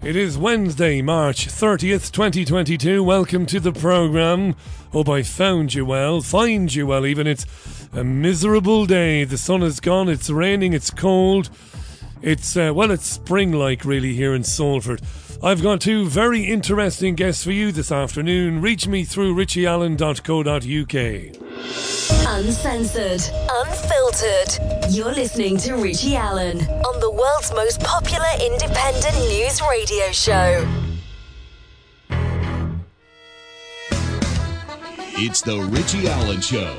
It is Wednesday, March 30th, 2022. Welcome to the program. Hope I found you well, find you well even. It's a miserable day. The sun is gone, it's raining, it's cold. It's, uh, well, it's spring like really here in Salford. I've got two very interesting guests for you this afternoon. Reach me through richieallen.co.uk. Uncensored, unfiltered. You're listening to Richie Allen on the world's most popular independent news radio show. It's the Richie Allen Show.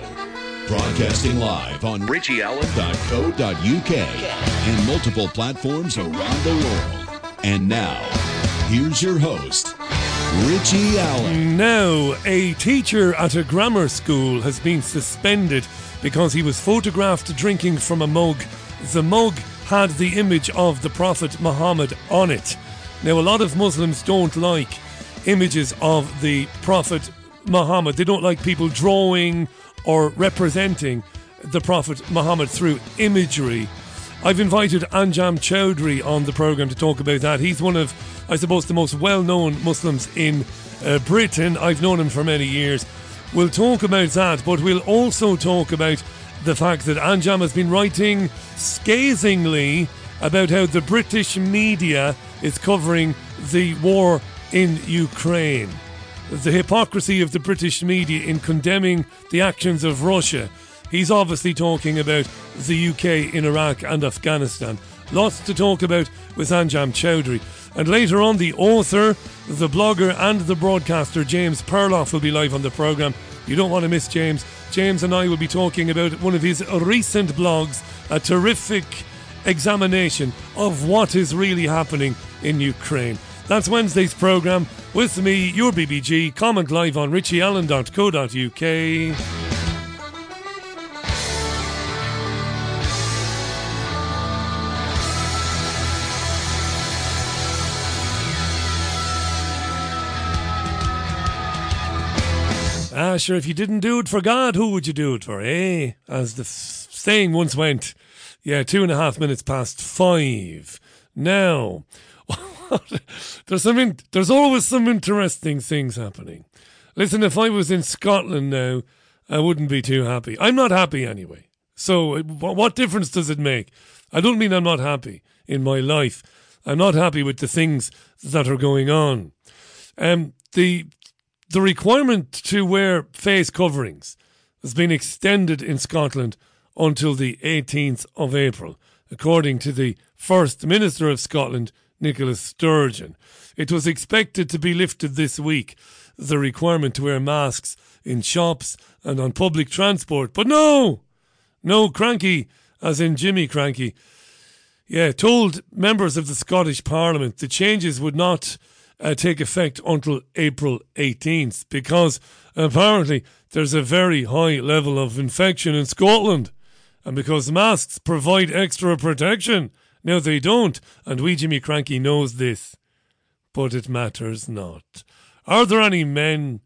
Broadcasting live on richieallen.co.uk and multiple platforms around the world. And now, here's your host, Richie Allen. Now, a teacher at a grammar school has been suspended because he was photographed drinking from a mug. The mug had the image of the Prophet Muhammad on it. Now, a lot of Muslims don't like images of the Prophet Muhammad. They don't like people drawing or representing the Prophet Muhammad through imagery. I've invited Anjem Choudary on the program to talk about that. He's one of, I suppose, the most well known Muslims in uh, Britain. I've known him for many years. We'll talk about that, but we'll also talk about the fact that Anjem has been writing scathingly about how the British media is covering the war in Ukraine. The hypocrisy of the British media in condemning the actions of Russia. He's obviously talking about the UK in Iraq and Afghanistan. Lots to talk about with Anjem Choudary. And later on, the author, the blogger, and the broadcaster James Perloff will be live on the programme. You don't want to miss James. James and I will be talking about one of his recent blogs, a terrific examination of what is really happening in Ukraine. That's Wednesday's programme. With me, your BBG. Comment live on richieallen.co.uk. Ah, sure, if you didn't do it for God, who would you do it for, eh? As the f- saying once went. Yeah, two and a half minutes past five. Now, there's some in- there's always some interesting things happening. Listen, if I was in Scotland now, I wouldn't be too happy. I'm not happy anyway. So, what difference does it make? I don't mean I'm not happy in my life. I'm not happy with the things that are going on. Um, the the requirement to wear face coverings has been extended in Scotland until the 18th of April, according to the First Minister of Scotland, Nicola Sturgeon. It was expected to be lifted this week, the requirement to wear masks in shops and on public transport. But no! No, Krankie, as in Jimmy Krankie, yeah, told members of the Scottish Parliament the changes would not uh, take effect until April 18th because apparently there's a very high level of infection in Scotland. And because masks provide extra protection. Now they don't, and we Jimmy Krankie knows this. But it matters not. Are there any men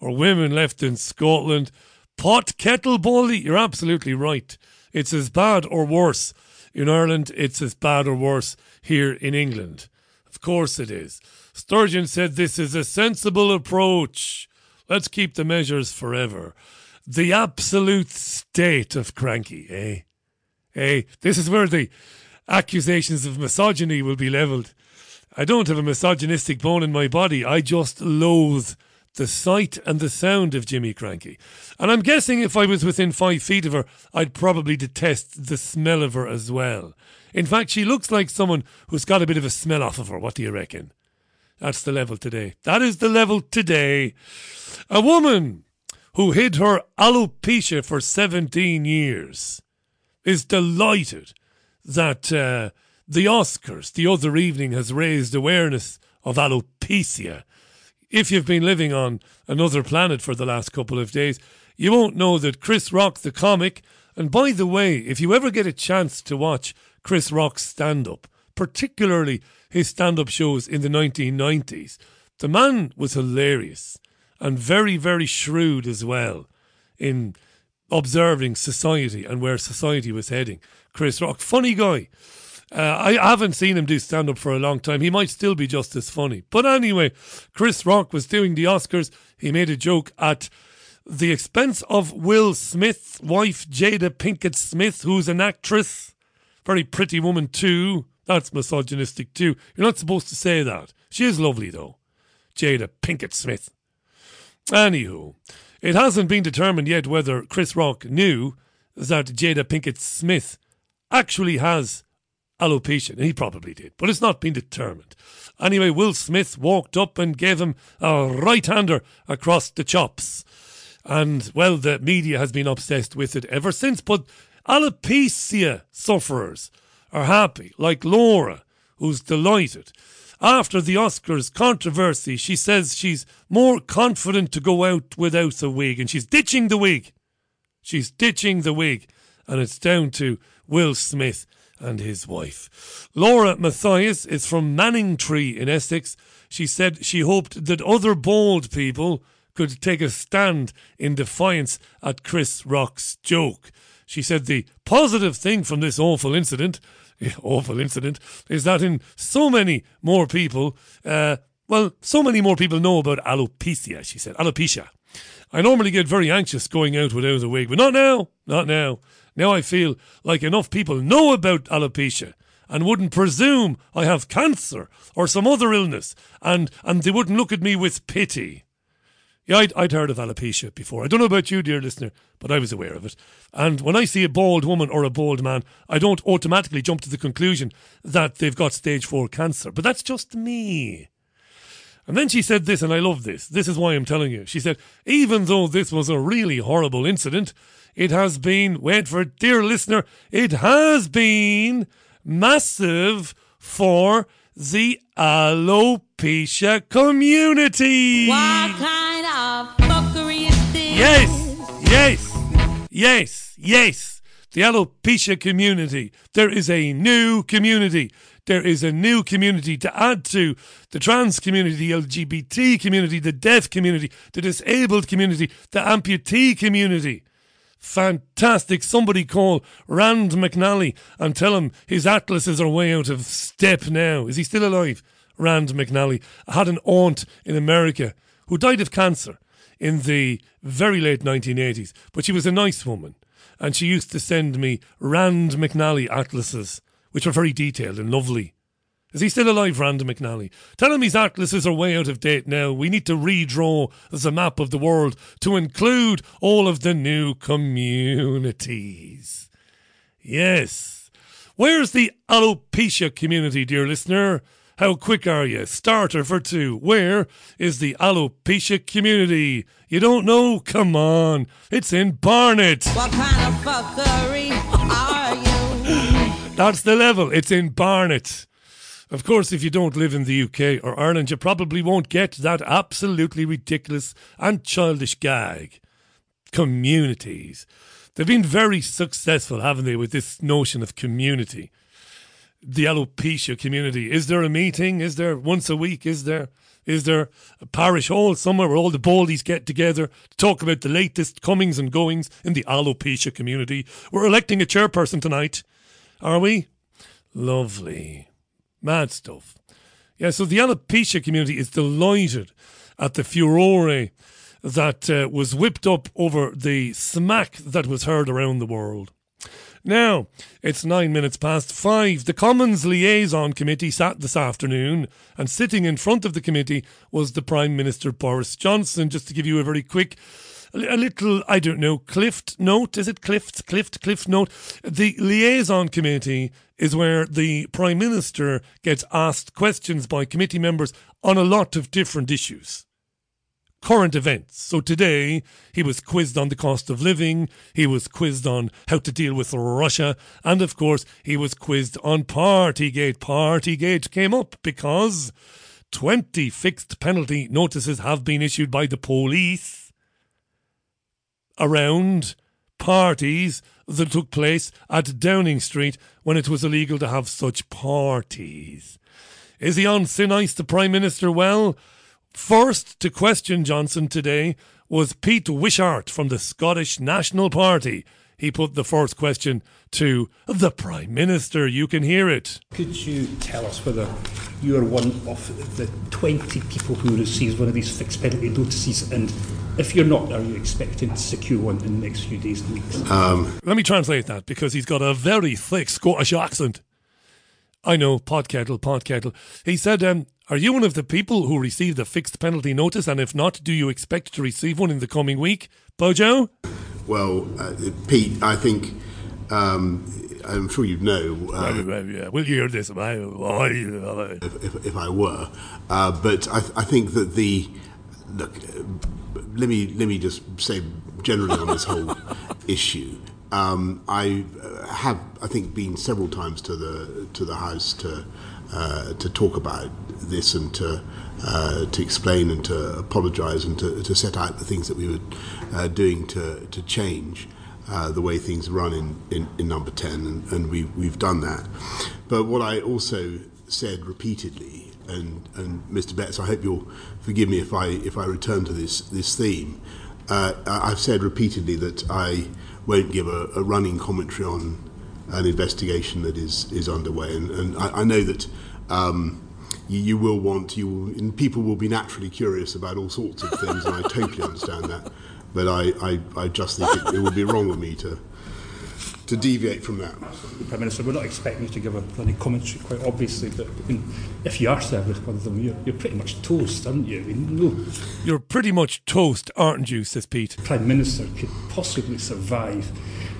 or women left in Scotland? Pot kettle bully? You're absolutely right. It's as bad or worse in Ireland, it's as bad or worse here in England. Of course it is. Sturgeon said this is a sensible approach. Let's keep the measures forever. The absolute state of Krankie, eh? Eh? This is where the accusations of misogyny will be levelled. I don't have a misogynistic bone in my body. I just loathe the sight and the sound of Jimmy Krankie. And I'm guessing if I was within five feet of her, I'd probably detest the smell of her as well. In fact, she looks like someone who's got a bit of a smell off of her. What do you reckon? That's the level today. That is the level today. A woman who hid her alopecia for 17 years is delighted that uh, the Oscars the other evening has raised awareness of alopecia. If you've been living on another planet for the last couple of days, you won't know that Chris Rock, the comic, and by the way, if you ever get a chance to watch Chris Rock's stand up, particularly his stand up shows in the 1990s, the man was hilarious and very, very shrewd as well in observing society and where society was heading. Chris Rock, funny guy. Uh, I haven't seen him do stand up for a long time. He might still be just as funny. But anyway, Chris Rock was doing the Oscars. He made a joke at the expense of Will Smith's wife, Jada Pinkett Smith, who's an actress. Very pretty woman, too. That's misogynistic, too. You're not supposed to say that. She is lovely, though. Jada Pinkett Smith. Anywho, it hasn't been determined yet whether Chris Rock knew that Jada Pinkett Smith actually has alopecia. He probably did, but it's not been determined. Anyway, Will Smith walked up and gave him a right hander across the chops. And, well, the media has been obsessed with it ever since. But alopecia sufferers are happy, like Laura, who's delighted. After the Oscars controversy, she says she's more confident to go out without a wig, and she's ditching the wig. She's ditching the wig, and it's down to Will Smith and his wife. Laura Matthias is from Manningtree in Essex. She said she hoped that other bald people could take a stand in defiance at Chris Rock's joke. She said the positive thing from this awful incident, awful incident, is that in so many more people, uh, well, so many more people know about alopecia, she said. Alopecia. I normally get very anxious going out without a wig, but not now. Not now. Now I feel like enough people know about alopecia and wouldn't presume I have cancer or some other illness, and, and they wouldn't look at me with pity. Yeah, I'd, I'd heard of alopecia before. I don't know about you, dear listener, but I was aware of it. And when I see a bald woman or a bald man, I don't automatically jump to the conclusion that they've got stage four cancer. But that's just me. And then she said this, and I love this. This is why I'm telling you. She said, even though this was a really horrible incident, it has been, wait for it, dear listener, it has been massive for the alopecia community. What kind of fuckery is this? Yes, yes, yes, yes. The alopecia community. There is a new community. There is a new community to add to the trans community, the LGBT community, the deaf community, the disabled community, the amputee community. Fantastic. Somebody call Rand McNally and tell him his atlases are way out of step now. Is he still alive? Rand McNally. I had an aunt in America who died of cancer in the very late 1980s, but she was a nice woman. And she used to send me Rand McNally atlases, which were very detailed and lovely. Is he still alive, Rand McNally? Tell him his atlases are way out of date now. We need to redraw the map of the world to include all of the new communities. Yes. Where's the alopecia community, dear listener? How quick are you? Starter for two. Where is the alopecia community? You don't know? Come on. It's in Barnet. What kind of fuckery are you? That's the level. It's in Barnet. Of course, if you don't live in the UK or Ireland, you probably won't get that absolutely ridiculous and childish gag. Communities. They've been very successful, haven't they, with this notion of community? The alopecia community. Is there a meeting? Is there once a week? Is there? Is there a parish hall somewhere where all the baldies get together to talk about the latest comings and goings in the alopecia community? We're electing a chairperson tonight, are we? Lovely. Mad stuff. Yeah, so the alopecia community is delighted at the furore that uh, was whipped up over the smack that was heard around the world. Now, it's nine minutes past five. The Commons Liaison Committee sat this afternoon, and sitting in front of the committee was the Prime Minister Boris Johnson. Just to give you a very quick a little, I don't know, Clift note. Is it Clift? Clift, Clift note. The liaison committee is where the Prime Minister gets asked questions by committee members on a lot of different issues. Current events. So today he was quizzed on the cost of living, he was quizzed on how to deal with Russia, and of course he was quizzed on Partygate. Partygate came up because 20 fixed penalty notices have been issued by the police around parties that took place at Downing Street when it was illegal to have such parties. Is he on thin ice, the Prime Minister? Well, first to question Johnson today was Pete Wishart from the Scottish National Party. he put the first question to the Prime Minister. You can hear it. Could you tell us whether you're one of the 20 people who receives one of these fixed penalty notices? And if you're not, are you expecting to secure one in the next few days and weeks? Let me translate that because he's got a very thick Scottish accent. I know, pot kettle, pot kettle. He said, um, Are you one of the people who received a fixed penalty notice? And if not, do you expect to receive one in the coming week? Bojo? Well, uh, Pete, I think um, I'm sure you'd know uh, yeah, we'll you hear this. if, if, if I were, uh, but I, I think that the look. Let me let me just say generally on this whole issue. Um, I have, I think, been several times to the to the house to uh, to talk about this and to uh, to explain and to apologise and to, to set out the things that we were uh, doing to to change uh, the way things run in, in, in number 10 and, and we, we've done that but what I also said repeatedly and, and Mr Betts I hope you'll forgive me if I if I return to this this theme. Uh, I've said repeatedly that I won't give a, a running commentary on an investigation that is is underway. And, and I, I know that um, you, you will want you will, and people will be naturally curious about all sorts of things and I totally understand that. But I, I, I just think it, it would be wrong of me to to deviate from that. Prime Minister, we're not expecting you to give a, any commentary, quite obviously, but I mean, if you are served with one of them, you're, you're pretty much toast, aren't you? I mean, no You're pretty much toast, aren't you, says Pete. Prime Minister could possibly survive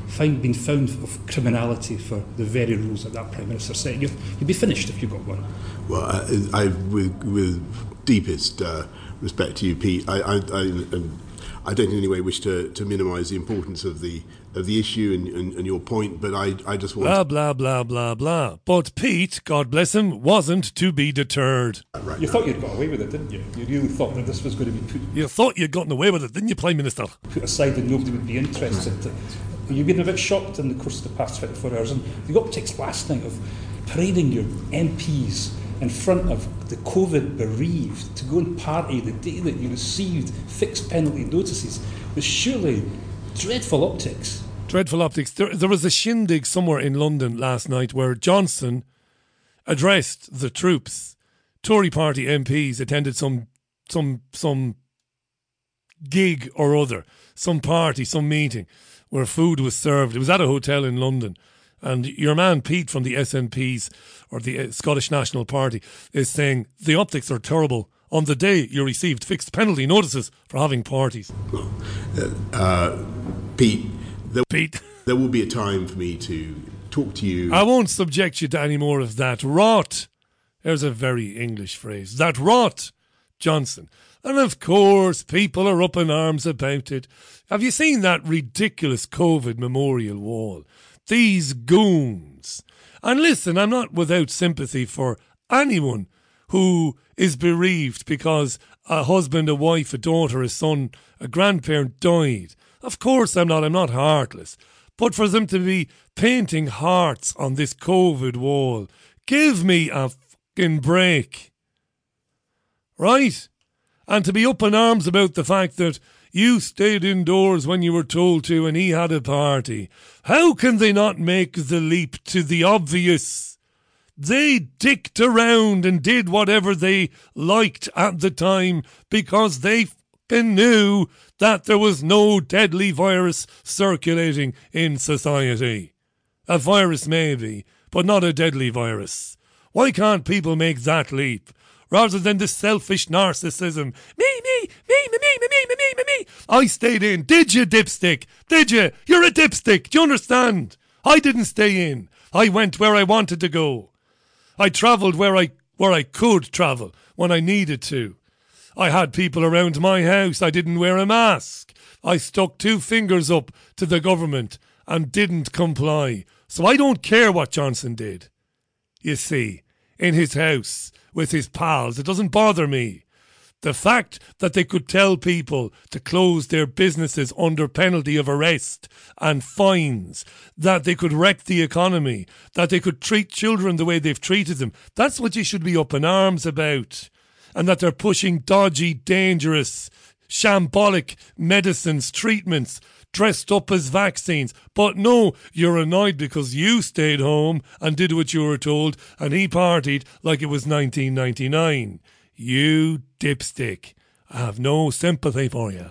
find, being found of criminality for the very rules that that Prime Minister set. You'd, you'd be finished if you got one. Well, I, I with, with deepest uh, respect to you, Pete, I, I, I, um, I don't in any way wish to, to minimise the importance of the of the issue and, and, and your point, but I, I just want Blah, blah, blah, blah, blah. But Pete, God bless him, wasn't to be deterred. right You now. thought you'd got away with it, didn't you? You really thought that this was going to be put, You thought you'd gotten away with it, didn't you, Prime Minister? put aside and nobody would be interested. To, you've been a bit shocked in the course of the past 24 hours, and the got optics last night of parading your MPs in front of the COVID bereaved to go and party the day that you received fixed penalty notices was surely dreadful optics. Dreadful optics. There, there was a shindig somewhere in London last night where Johnson addressed the troops. Tory party MPs attended some some some gig or other, some party, some meeting where food was served. It was at a hotel in London. And your man Pete from the SNPs or the uh, Scottish National Party is saying the optics are terrible on the day you received fixed penalty notices for having parties. Uh, Pete, there, Pete. there will be a time for me to talk to you. I won't subject you to any more of that rot. There's a very English phrase. That rot, Johnson. And of course, people are up in arms about it. Have you seen that ridiculous COVID memorial wall? These goons. And listen, I'm not without sympathy for anyone who is bereaved because a husband, a wife, a daughter, a son, a grandparent died. Of course I'm not, I'm not heartless. But for them to be painting hearts on this COVID wall, give me a fucking break. Right? And to be up in arms about the fact that you stayed indoors when you were told to and he had a party. How can they not make the leap to the obvious? They dicked around and did whatever they liked at the time because they fucking knew that there was no deadly virus circulating in society. A virus maybe, but not a deadly virus. Why can't people make that leap? Rather than the selfish narcissism. Me, me, me, me, me, me, me, me, me, me. I stayed in. Did you, dipstick? Did you? You're a dipstick. Do you understand? I didn't stay in. I went where I wanted to go. I travelled where I where I could travel when I needed to. I had people around my house. I didn't wear a mask. I stuck two fingers up to the government and didn't comply. So I don't care what Johnson did. You see, in his house with his pals, it doesn't bother me. The fact that they could tell people to close their businesses under penalty of arrest and fines, that they could wreck the economy, that they could treat children the way they've treated them, that's what you should be up in arms about. And that they're pushing dodgy, dangerous, shambolic medicines, treatments dressed up as vaccines. But no, you're annoyed because you stayed home and did what you were told, and he partied like it was 1999. You dipstick. I have no sympathy for you.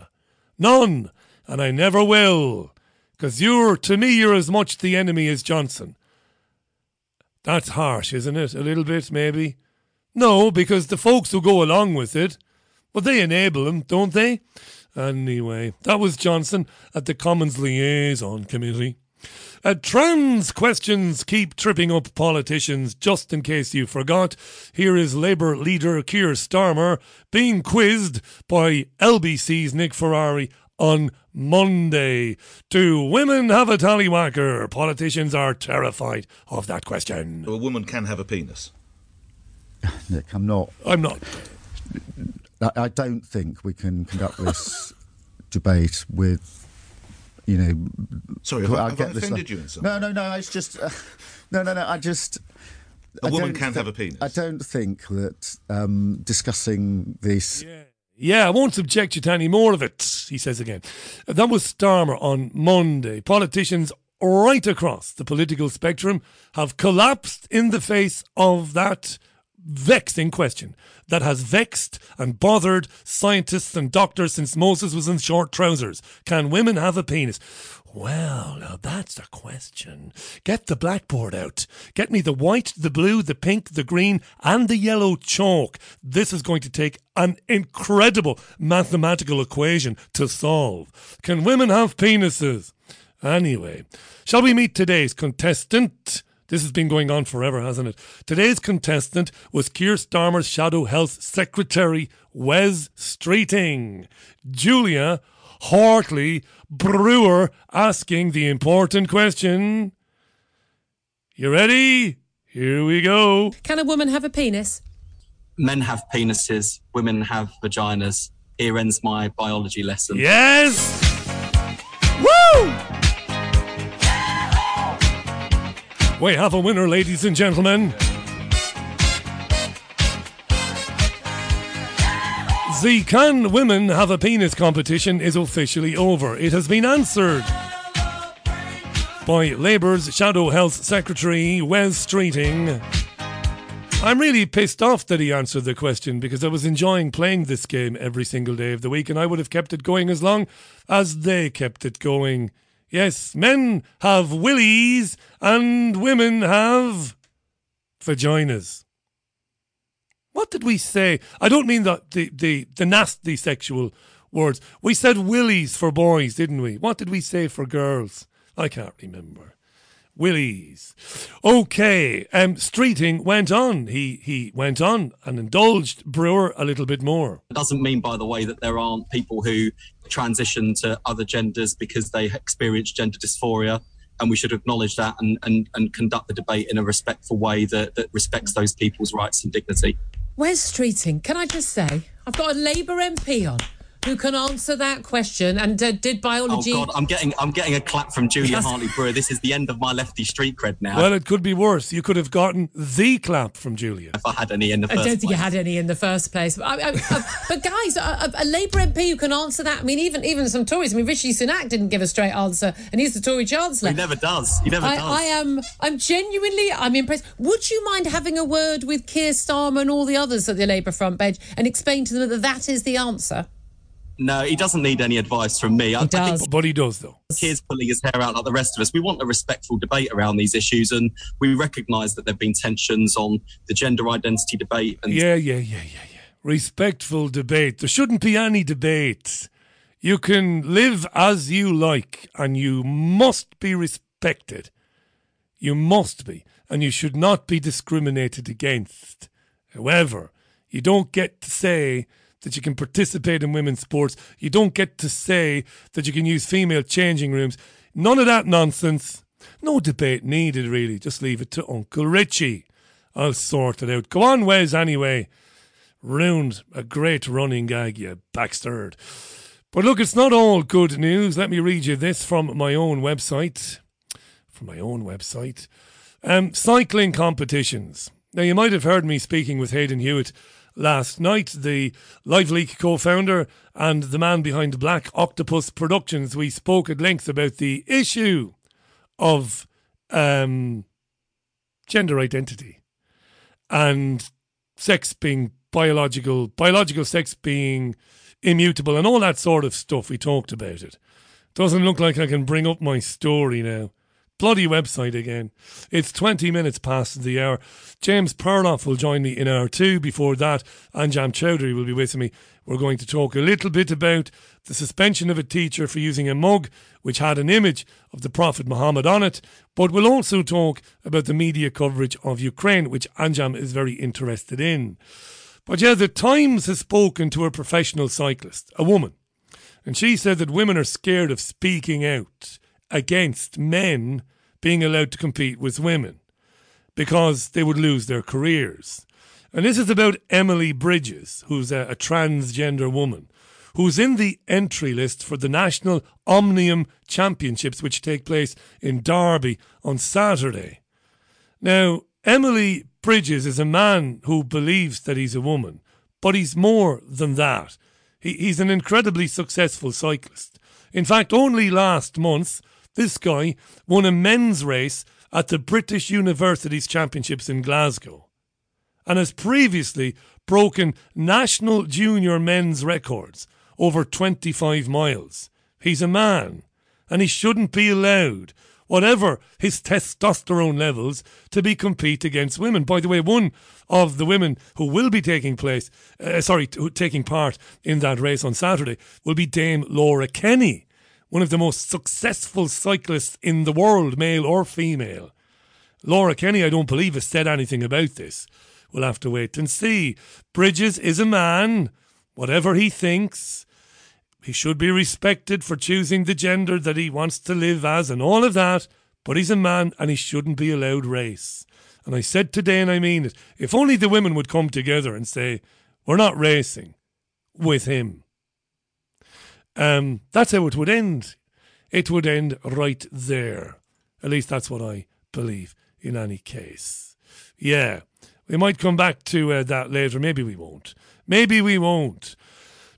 None. And I never will. Because you're, to me, you're as much the enemy as Johnson. That's harsh, isn't it? A little bit, maybe? No, because the folks who go along with it, well, they enable him, don't they? Anyway, that was Johnson at the Commons Liaison Committee. Uh, trans questions keep tripping up politicians, just in case you forgot. Here is Labour leader Keir Starmer being quizzed by LBC's Nick Ferrari on Monday. Do women have a tallywhacker? Politicians are terrified of that question. A woman can have a penis. Nick, I'm not. I'm not. I, I don't think we can conduct this debate with, you know. Sorry, have I, have I this- offended you in some No, no, no. It's just. Uh, no, no, no. I just. A I woman don't can thi- have a penis. I don't think that um, discussing this. Yeah, I won't subject you to any more of it, he says again. That was Starmer on Monday. Politicians right across the political spectrum have collapsed in the face of that vexing question that has vexed and bothered scientists and doctors since Moses was in short trousers. Can women have a penis? Well, now that's the question. Get the blackboard out. Get me the white, the blue, the pink, the green, and the yellow chalk. This is going to take an incredible mathematical equation to solve. Can women have penises? Anyway, shall we meet today's contestant? This has been going on forever, hasn't it? Today's contestant was Keir Starmer's Shadow Health Secretary, Wes Streeting. Julia Hartley Brewer asking the important question. You ready? Here we go. Can a woman have a penis? Men have penises, women have vaginas. Here ends my biology lesson. Yes! We have a winner, ladies and gentlemen. The Can Women Have a Penis competition is officially over. It has been answered by Labour's Shadow Health Secretary, Wes Streeting. I'm really pissed off that he answered the question because I was enjoying playing this game every single day of the week and I would have kept it going as long as they kept it going. Yes, men have willies and women have vaginas. What did we say? I don't mean the, the, the, the nasty sexual words. We said willies for boys, didn't we? What did we say for girls? I can't remember. Willies. Okay, um, Streeting went on. He he went on and indulged Brewer a little bit more. It doesn't mean, by the way, that there aren't people who transition to other genders because they experience gender dysphoria. And we should acknowledge that and, and, and conduct the debate in a respectful way that, that respects those people's rights and dignity. Where's Streeting? Can I just say, I've got a Labour MP on who can answer that question and uh, did biology. Oh. God, I'm getting I'm getting a clap from Julia Yes. Hartley Brewer. This is the end of my lefty street cred now. Well, it could be worse. You could have gotten the clap from Julia. if I had any in the I don't think you had any in the first place. But, I, I, I, but guys, a, a Labour MP who can answer that. I mean, even even some Tories. I mean, Rishi Sunak didn't give a straight answer, and he's the Tory Chancellor. He never does. He never I, does. I am. I'm genuinely. I'm impressed. Would you mind having a word with Keir Starmer and all the others at the Labour front bench and explain to them that that is the answer? No, he doesn't need any advice from me. I, He does. I think But he does, though. He's pulling his hair out like the rest of us. We want a respectful debate around these issues, and we recognise that there have been tensions on the gender identity debate. And Yeah, yeah, yeah, yeah, yeah. Respectful debate. There shouldn't be any debate. You can live as you like, and you must be respected. You must be, and you should not be discriminated against. However, you don't get to say that you can participate in women's sports. You don't get to say that you can use female changing rooms. None of that nonsense. No debate needed, really. Just leave it to Uncle Richie. I'll sort it out. Go on, Wes, anyway. Ruined a great running gag, you backstard. But look, it's not all good news. Let me read you this from my own website. From my own website. Um, cycling competitions. Now, you might have heard me speaking with Hayden Hewitt last night. The Live Leak co founder and the man behind Black Octopus Productions. We spoke at length about the issue of um, gender identity and sex being biological, biological sex being immutable, and all that sort of stuff. We talked about it. Doesn't look like I can bring up my story now. Bloody website again. It's 20 minutes past the hour. James Perloff will join me in hour two. Before that, Anjem Choudary will be with me. We're going to talk a little bit about the suspension of a teacher for using a mug which had an image of the Prophet Muhammad on it, but we'll also talk about the media coverage of Ukraine, which Anjem is very interested in. But yeah, the Times has spoken to a professional cyclist, a woman, and she said that women are scared of speaking out against men being allowed to compete with women because they would lose their careers. And this is about Emily Bridges, who's a, a, transgender woman, who's in the entry list for the National Omnium Championships, which take place in Derby on Saturday. Now, Emily Bridges is a man who believes that he's a woman, but he's more than that. He, he's an incredibly successful cyclist. In fact, only last month, this guy won a men's race at the British Universities Championships in Glasgow and has previously broken national junior men's records over 25 miles. He's a man and he shouldn't be allowed, whatever his testosterone levels, to be compete against women. By the way, one of the women who will be taking place, uh, sorry, taking part in that race on Saturday will be Dame Laura Kenny one of the most successful cyclists in the world, male or female. Laura Kenny, I don't believe, has said anything about this. We'll have to wait and see. Bridges is a man, whatever he thinks. He should be respected for choosing the gender that he wants to live as and all of that, but he's a man and he shouldn't be allowed race. And I said today, and I mean it, if only the women would come together and say, we're not racing with him. Um, that's how it would end. It would end right there. At least that's what I believe in any case. Yeah, we might come back to uh, that later. Maybe we won't. Maybe we won't.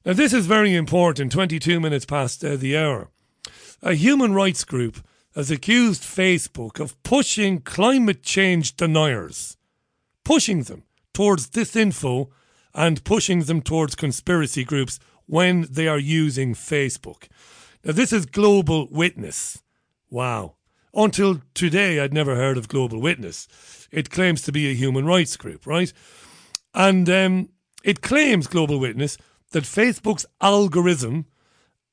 Now, this is very important 22 minutes past uh, the hour. A human rights group has accused Facebook of pushing climate change deniers, pushing them towards disinfo and pushing them towards conspiracy groups when they are using Facebook. Now, this is Global Witness. Wow. Until today, I'd never heard of Global Witness. It claims to be a human rights group, right? And um, it claims, Global Witness, that Facebook's algorithm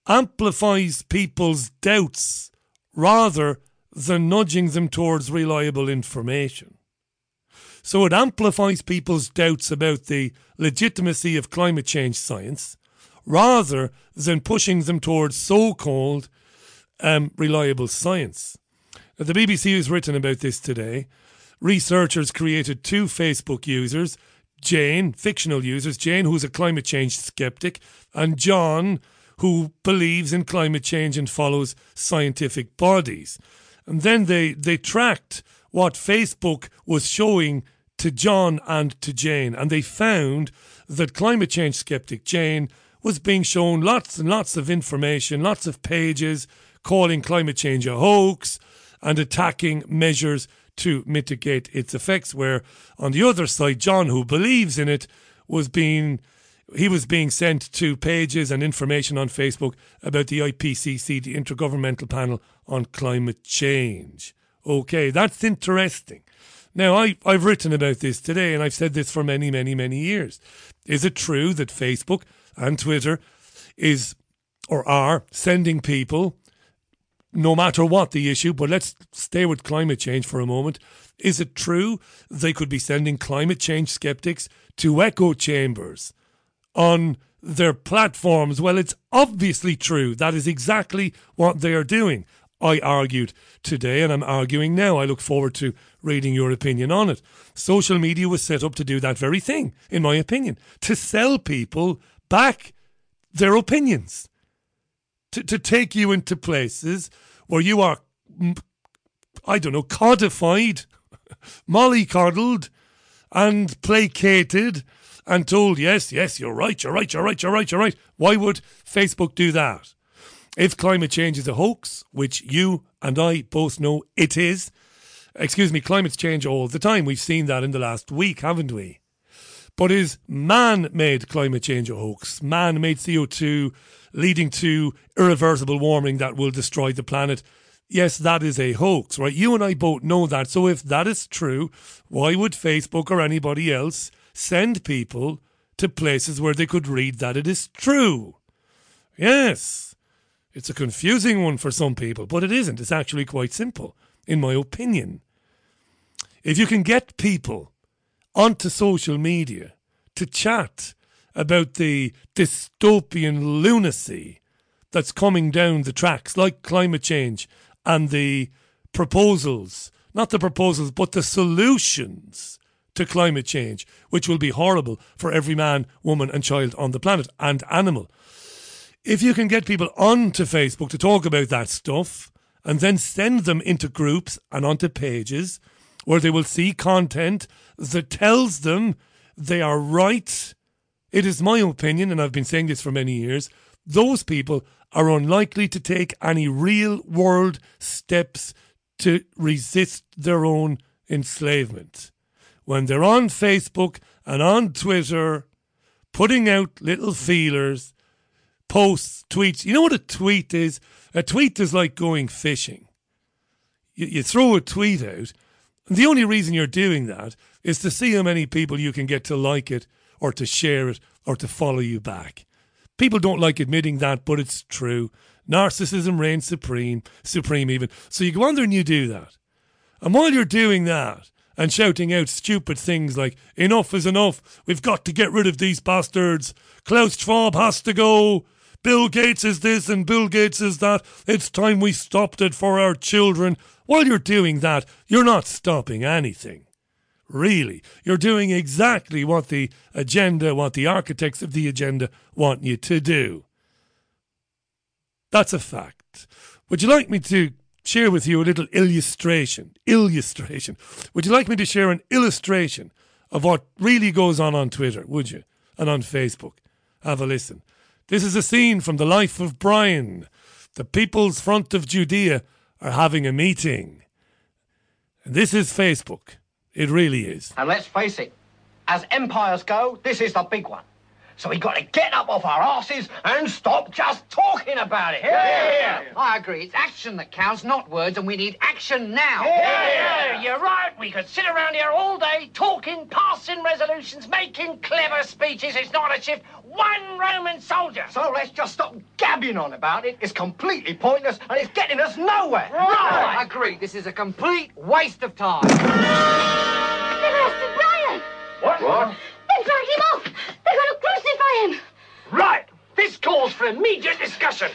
amplifies people's doubts rather than nudging them towards reliable information. So it amplifies people's doubts about the legitimacy of climate change science rather than pushing them towards so called um, reliable science. Now, the BBC has written about this today. Researchers created two Facebook users Jane, fictional users, Jane, who's a climate change skeptic, and John, who believes in climate change and follows scientific bodies. And then they, they tracked what Facebook was showing to John and to Jane, and they found that climate change skeptic Jane was being shown lots and lots of information, lots of pages calling climate change a hoax and attacking measures to mitigate its effects. Where on the other side, John, who believes in it, was being he was being sent to pages and information on Facebook about the IPCC, the Intergovernmental Panel on Climate Change. Okay, that's interesting. Now, I, I've written about this today and I've said this for many, many, many years. Is it true that Facebook and Twitter is or are sending people, no matter what the issue, but let's stay with climate change for a moment. Is it true they could be sending climate change skeptics to echo chambers on their platforms? Well, it's obviously true. That is exactly what they are doing. I argued today and I'm arguing now. I look forward to reading your opinion on it. Social media was set up to do that very thing, in my opinion, to sell people back their opinions, to, to take you into places where you are, I don't know, codified, mollycoddled, and placated, and told, yes, yes, you're right, you're right, you're right, you're right, you're right. Why would Facebook do that? If climate change is a hoax, which you and I both know it is, excuse me, climates change all the time. We've seen that in the last week, haven't we? But is man made climate change a hoax? Man made CO2 leading to irreversible warming that will destroy the planet? Yes, that is a hoax, right? You and I both know that. So if that is true, why would Facebook or anybody else send people to places where they could read that it is true? Yes. It's a confusing one for some people, but it isn't. It's actually quite simple, in my opinion. If you can get people onto social media to chat about the dystopian lunacy that's coming down the tracks, like climate change and the proposals, not the proposals, but the solutions to climate change, which will be horrible for every man, woman, and child on the planet and animal. If you can get people onto Facebook to talk about that stuff and then send them into groups and onto pages where they will see content that tells them they are right. It is my opinion, and I've been saying this for many years, those people are unlikely to take any real world steps to resist their own enslavement. When they're on Facebook and on Twitter, putting out little feelers, posts, tweets. You know what a tweet is? A tweet is like going fishing. You, you throw a tweet out, the only reason you're doing that is to see how many people you can get to like it or to share it or to follow you back. People don't like admitting that, but it's true. Narcissism reigns supreme, supreme even. So you go on there and you do that. And while you're doing that and shouting out stupid things like, enough is enough, we've got to get rid of these bastards, Klaus Schwab has to go, Bill Gates is this and Bill Gates is that, it's time we stopped it for our children. While you're doing that, you're not stopping anything. Really, you're doing exactly what the agenda, what the architects of the agenda want you to do. That's a fact. Would you like me to share with you a little illustration? Illustration. Would you like me to share an illustration of what really goes on on Twitter? Would you? And on Facebook? Have a listen. This is a scene from the life of Brian. The People's Front of Judea are having a meeting. This is Facebook. It really is. And let's face it, as empires go, this is the big one. So we got to get up off our asses and stop just talking about it. Yeah, I agree. It's action that counts, not words, and we need action now. Yeah, yeah, you're right. We could sit around here all day talking, passing resolutions, making clever speeches. It's not as if one Roman soldier. So let's just stop gabbing on about it. It's completely pointless and it's getting us nowhere. Right. I agree. This is a complete waste of time. They've arrested Brian. What? What? They dragged him off. They're going to crucify him. Right. This calls for immediate discussion.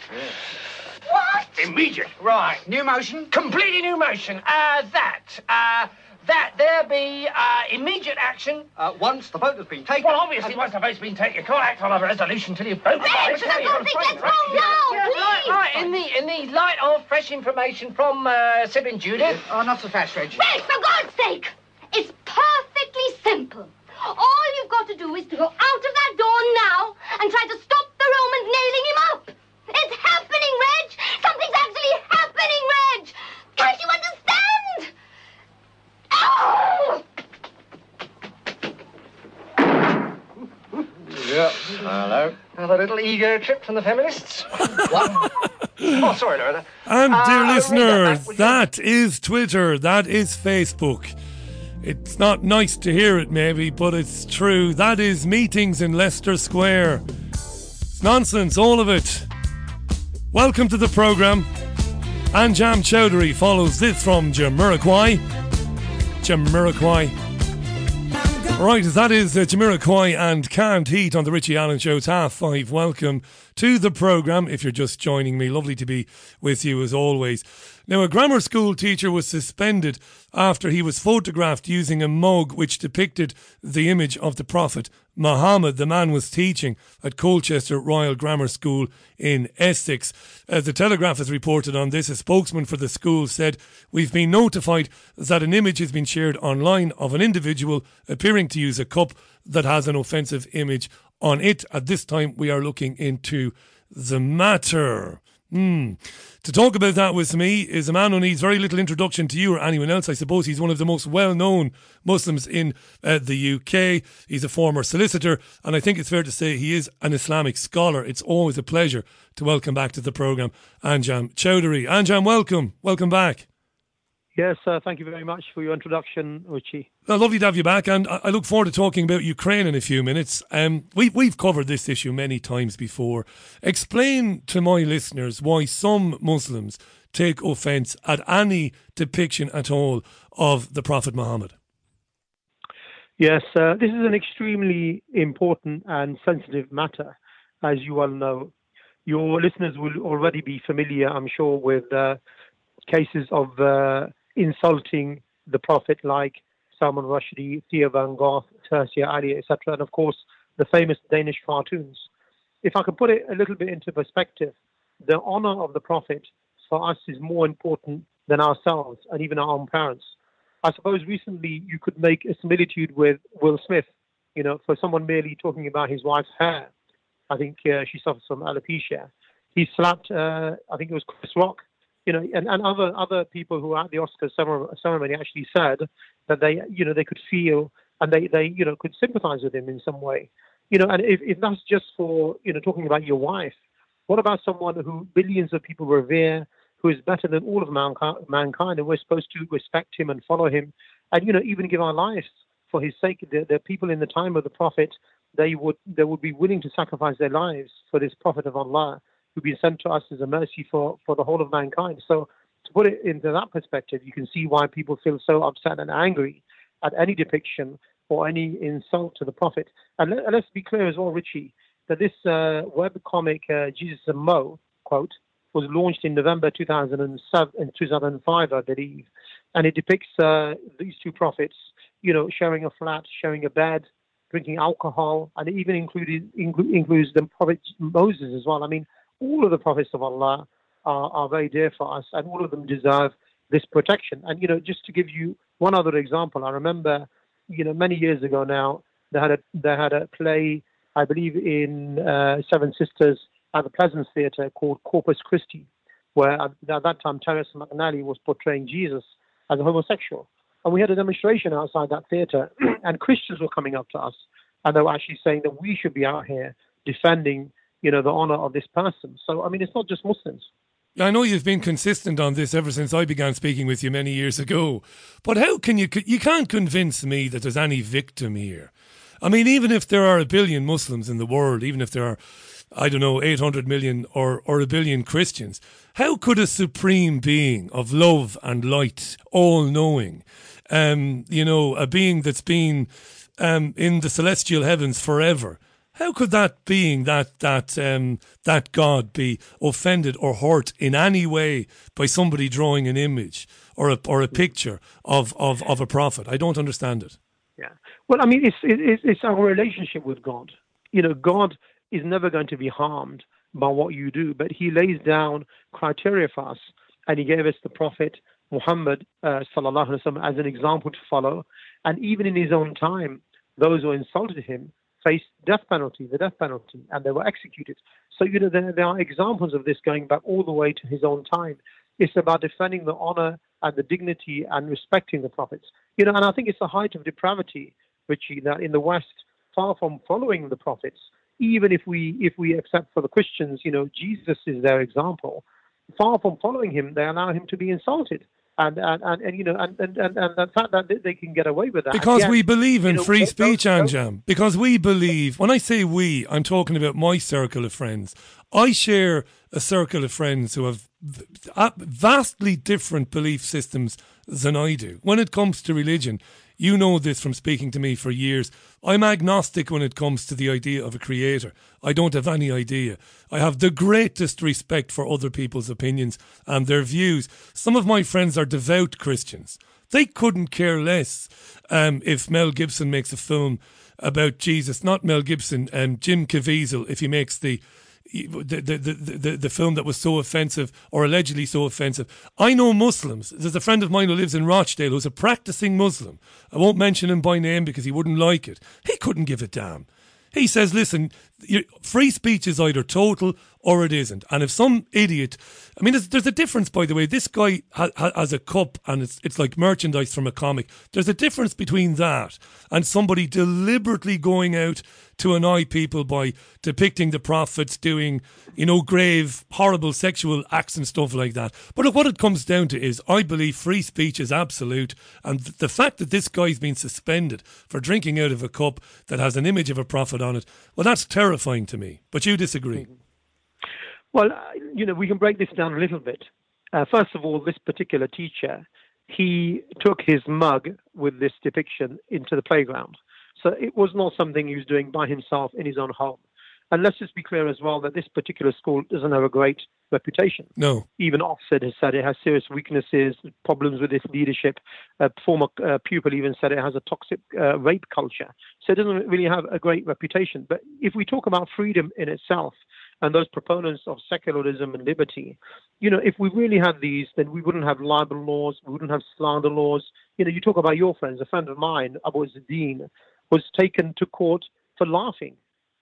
What? Immediate. Right. New motion? Completely new motion. Uh, that. Uh, that there be uh, immediate action. Uh, once the vote has been taken. Well, obviously, once the vote's been taken, you can't act on a resolution till you've voted. Reg, for God's sake, let's now, Yeah, right, please. right. In the in the light of fresh information from uh, Sib and Judith. Oh, not so fast, Reg. Rich, for God's sake. It's perfectly simple. All you've got to do is to go out of that door now and try to stop the Romans nailing him up. It's happening, Reg. Something's actually happening, Reg. Can't you understand? Oh! Yeah. Hello. Another little ego trip from the feminists. what? Oh, sorry, Loretta. And Uh, dear I'll read that listeners, back, that is Twitter, that is Facebook. It's not nice to hear it, maybe, but it's true. That is meetings in Leicester Square. It's nonsense, all of it. Welcome to the programme. Anjem Choudary follows this from Jamiroquai. Jamiroquai. Right, that is uh, Jamiroquai and Canned Heat on the Richie Allen Show. It's half five. Welcome to the programme. If you're just joining me, lovely to be with you as always. Now, a grammar school teacher was suspended after he was photographed using a mug which depicted the image of the Prophet Muhammad. The man was teaching at Colchester Royal Grammar School in Essex. As the Telegraph has reported on this, a spokesman for the school said, We've been notified that an image has been shared online of an individual appearing to use a cup that has an offensive image on it. At this time, we are looking into the matter. Hmm. To talk about that with me is a man who needs very little introduction to you or anyone else. I suppose he's one of the most well known Muslims in uh, the UK. He's a former solicitor, and I think it's fair to say he is an Islamic scholar. It's always a pleasure to welcome back to the programme Anjem Choudary. Anjem, welcome. Welcome back. Yes, uh, thank you very much for your introduction, Richie. Well, lovely to have you back, and I look forward to talking about Ukraine in a few minutes. Um, we, we've covered this issue many times before. Explain to my listeners why some Muslims take offence at any depiction at all of the Prophet Muhammad. Yes, uh, this is an extremely important and sensitive matter, as you well know. Your listeners will already be familiar, I'm sure, with uh, cases of uh, insulting the Prophet like Salman Rushdie, Theo van Gogh, Tertia Ali, etc., and of course the famous Danish cartoons. If I can put it a little bit into perspective, the honor of the Prophet for us is more important than ourselves and even our own parents. I suppose recently you could make a similitude with Will Smith, you know, for someone merely talking about his wife's hair. I think uh, she suffers from alopecia. He slapped, uh, I think it was Chris Rock, you know, and, and other other people who were at the Oscars ceremony actually said that they, you know, they could feel and they, they you know, could sympathize with him in some way. You know, and if, if that's just for, you know, talking about your wife, what about someone who billions of people revere, who is better than all of mankind, mankind and we're supposed to respect him and follow him and, you know, even give our lives for his sake? The, the people in the time of the Prophet, they would, they would be willing to sacrifice their lives for this Prophet of Allah who'd been sent to us as a mercy for, for the whole of mankind. So to put it into that perspective, you can see why people feel so upset and angry at any depiction or any insult to the Prophet. And let, us be clear as well, Richie, that this uh, web comic, uh, Jesus and Mo, quote, was launched in November 2007 and 2005, I believe, and it depicts uh, these two prophets, you know, sharing a flat, sharing a bed, drinking alcohol, and it even included inclu- includes the prophet Moses as well. I mean, all of the prophets of Allah are, are very dear for us, and all of them deserve this protection. And you know, just to give you one other example, I remember, you know, many years ago now, they had a they had a play, I believe, in uh, Seven Sisters at the Pleasance Theatre called Corpus Christi, where at, at that time Terrence McNally was portraying Jesus as a homosexual. And we had a demonstration outside that theatre, and Christians were coming up to us, and they were actually saying that we should be out here defending, you know, the honor of this person. So, I mean, it's not just Muslims. I know you've been consistent on this ever since I began speaking with you many years ago, but how can you you can't convince me that there's any victim here? I mean, even if there are a billion Muslims in the world, even if there are, I don't know, 800 million or, or a billion Christians, how could a supreme being of love and light, all knowing, um, you know, a being that's been um, in the celestial heavens forever, how could that being, that that um, that God, be offended or hurt in any way by somebody drawing an image or a or a picture of of, of a prophet? I don't understand it. Yeah. Well, I mean, it's it's, it's our relationship with God. You know, God is never going to be harmed by what you do, but He lays down criteria for us, and He gave us the Prophet Muhammad uh, sallallahu alaihi wasallam as an example to follow. And even in His own time, those who insulted Him faced death penalty, the death penalty, and they were executed. So, you know, there, there are examples of this going back all the way to his own time. It's about defending the honor and the dignity and respecting the prophets. You know, and I think it's the height of depravity, Richie, that in the West, far from following the prophets, even if we if we accept for the Christians, you know, Jesus is their example. Far from following him, they allow him to be insulted and and, and, and you know and, and, and, and the fact that they can get away with that because yet, we believe in you know, free speech, Anjem. Because we believe. When I say we, I'm talking about my circle of friends. I share a circle of friends who have vastly different belief systems than I do. When it comes to religion, you know this from speaking to me for years. I'm agnostic when it comes to the idea of a creator. I don't have any idea. I have the greatest respect for other people's opinions and their views. Some of my friends are devout Christians. They couldn't care less um, if Mel Gibson makes a film about Jesus, not Mel Gibson, um, Jim Caviezel, if he makes the the, the, the, the, film that was so offensive or allegedly so offensive. I know Muslims. There's a friend of mine who lives in Rochdale who's a practicing Muslim. I won't mention him by name because he wouldn't like it. He couldn't give a damn. He says, listen, free speech is either total or it isn't. And if some idiot, I mean, there's, there's a difference, by the way. This guy ha, ha, has a cup and it's, it's like merchandise from a comic. There's a difference between that and somebody deliberately going out to annoy people by depicting the prophets doing, you know, grave, horrible sexual acts and stuff like that. But look, what it comes down to is I believe free speech is absolute. And th- the fact that this guy's been suspended for drinking out of a cup that has an image of a prophet on it, well, that's terrifying to me. But you disagree. Well, uh, you know, we can break this down a little bit. Uh, first of all, this particular teacher, he took his mug with this depiction into the playground. So it was not something he was doing by himself in his own home. And let's just be clear as well that this particular school doesn't have a great reputation. No. Even Ofsted has said it has serious weaknesses, problems with its leadership. A former uh, pupil even said it has a toxic uh, rape culture. So it doesn't really have a great reputation. But if we talk about freedom in itself and those proponents of secularism and liberty, you know, if we really had these, then we wouldn't have libel laws, we wouldn't have slander laws. You know, you talk about your friends. A friend of mine, Abu Izzadeen, was taken to court for laughing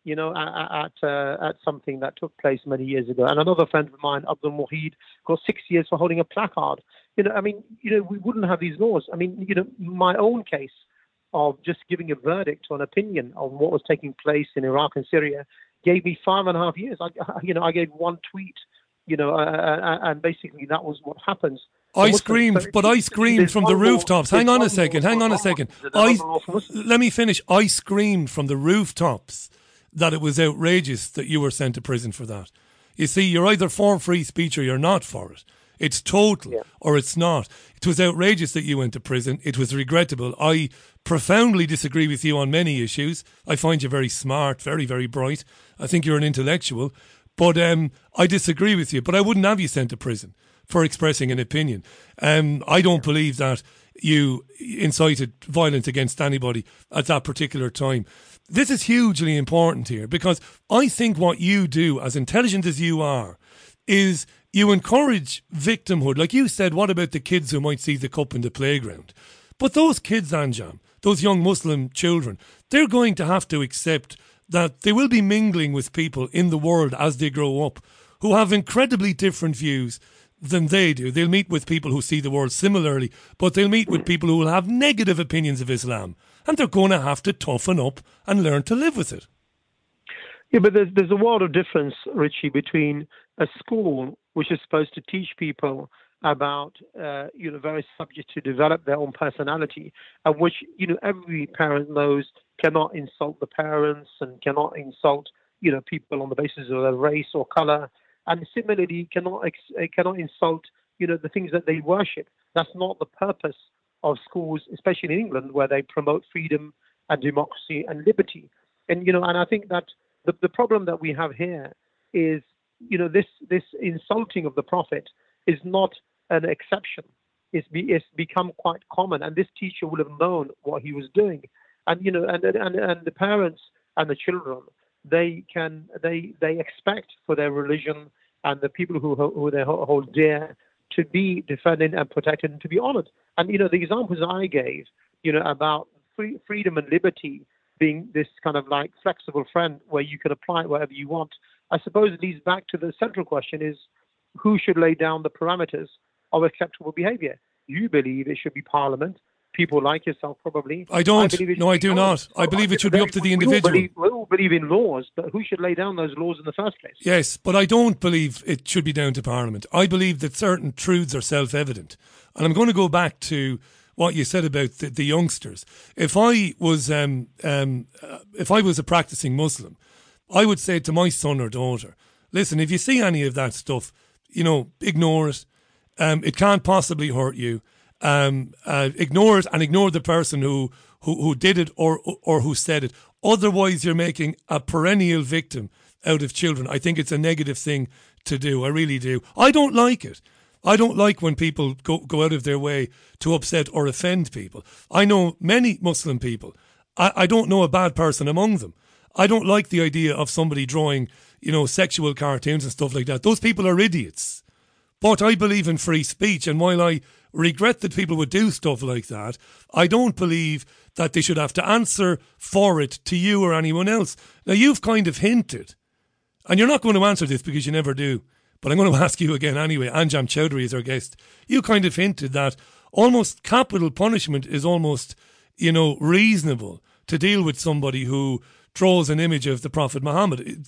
you know, at at, uh, at something that took place many years ago. And another friend of mine, Abdul Muhid, got six years for holding a placard. You know, I mean, you know, we wouldn't have these laws. I mean, you know, my own case of just giving a verdict or an opinion on what was taking place in Iraq and Syria gave me five and a half years. I, you know, I gave one tweet, you know, uh, uh, and basically that was what happens. I screamed, but I screamed from the rooftops. Hang on a second, hang on a second. I let me finish. I screamed from the rooftops that it was outrageous that you were sent to prison for that. You see, you're either for free speech or you're not for it. It's total or it's not. It was outrageous that you went to prison. It was regrettable. I profoundly disagree with you on many issues. I find you very smart, very, very bright. I think you're an intellectual. But um, I disagree with you. But I wouldn't have you sent to prison for expressing an opinion. Um, I don't believe that you incited violence against anybody at that particular time. This is hugely important here because I think what you do, as intelligent as you are, is you encourage victimhood. Like you said, what about the kids who might see the cup in the playground? But those kids, Anjem, those young Muslim children, they're going to have to accept that they will be mingling with people in the world as they grow up who have incredibly different views than they do. They'll meet with people who see the world similarly, but they'll meet with people who will have negative opinions of Islam. And they're going to have to toughen up and learn to live with it. Yeah, but there's, there's a world of difference, Richie, between a school which is supposed to teach people about uh, you know various subjects to develop their own personality, and which you know every parent knows cannot insult the parents and cannot insult you know people on the basis of their race or color, and similarly cannot ex- uh, cannot insult you know the things that they worship. That's not the purpose of schools, especially in England, where they promote freedom and democracy and liberty. And you know, and I think that the, the problem that we have here is, you know, this this insulting of the prophet is not an exception. It's, be, it's become quite common, and this teacher would have known what he was doing. And you know, and and and the parents and the children, they can they they expect for their religion and the people who who they hold dear to be defended and protected and to be honored. And you know, the examples I gave, you know, about free, freedom and liberty being this kind of like flexible friend where you can apply it wherever you want. I suppose it leads back to the central question: is who should lay down the parameters of acceptable behaviour? You believe it should be Parliament. People like yourself, probably. I don't. it no, I do not. I believe it should be up to the We all individual. believe- We all believe in laws, but who should lay down those laws in the first place? Yes, but I don't believe it should be down to Parliament. I believe that certain truths are self evident. And I'm going to go back to what you said about the, the youngsters. If I was um, um, uh, if I was a practicing Muslim, I would say to my son or daughter, listen, if you see any of that stuff, you know, ignore it. Um, it can't possibly hurt you. Um, uh, ignore it and ignore the person who, who, who did it or, or who said it. Otherwise, you're making a perennial victim out of children. I think it's a negative thing to do. I really do. I don't like it. I don't like when people go, go out of their way to upset or offend people. I know many Muslim people. I, I don't know a bad person among them. I don't like the idea of somebody drawing, you know, sexual cartoons and stuff like that. Those people are idiots. But I believe in free speech, and while I regret that people would do stuff like that, I don't believe that they should have to answer for it to you or anyone else. Now, you've kind of hinted, and you're not going to answer this because you never do, but I'm going to ask you again anyway. Anjem Choudary is our guest. You kind of hinted that almost capital punishment is almost, you know, reasonable to deal with somebody who draws an image of the Prophet Muhammad.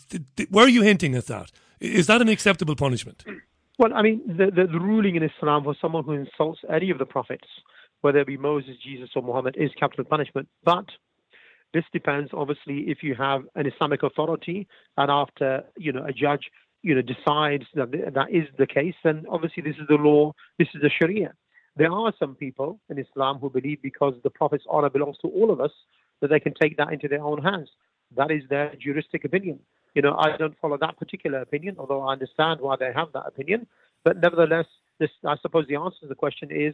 Were you hinting at that? Is that an acceptable punishment? Well, I mean, the, the, the ruling in Islam for someone who insults any of the prophets, whether it be Moses, Jesus, or Muhammad, is capital punishment. But this depends, obviously, if you have an Islamic authority, and after you know a judge, you know, decides that that is the case, then obviously this is the law, this is the Sharia. There are some people in Islam who believe because the Prophet's honor belongs to all of us, that they can take that into their own hands. That is their juristic opinion. You know, I don't follow that particular opinion, although I understand why they have that opinion. But nevertheless, this, I suppose the answer to the question is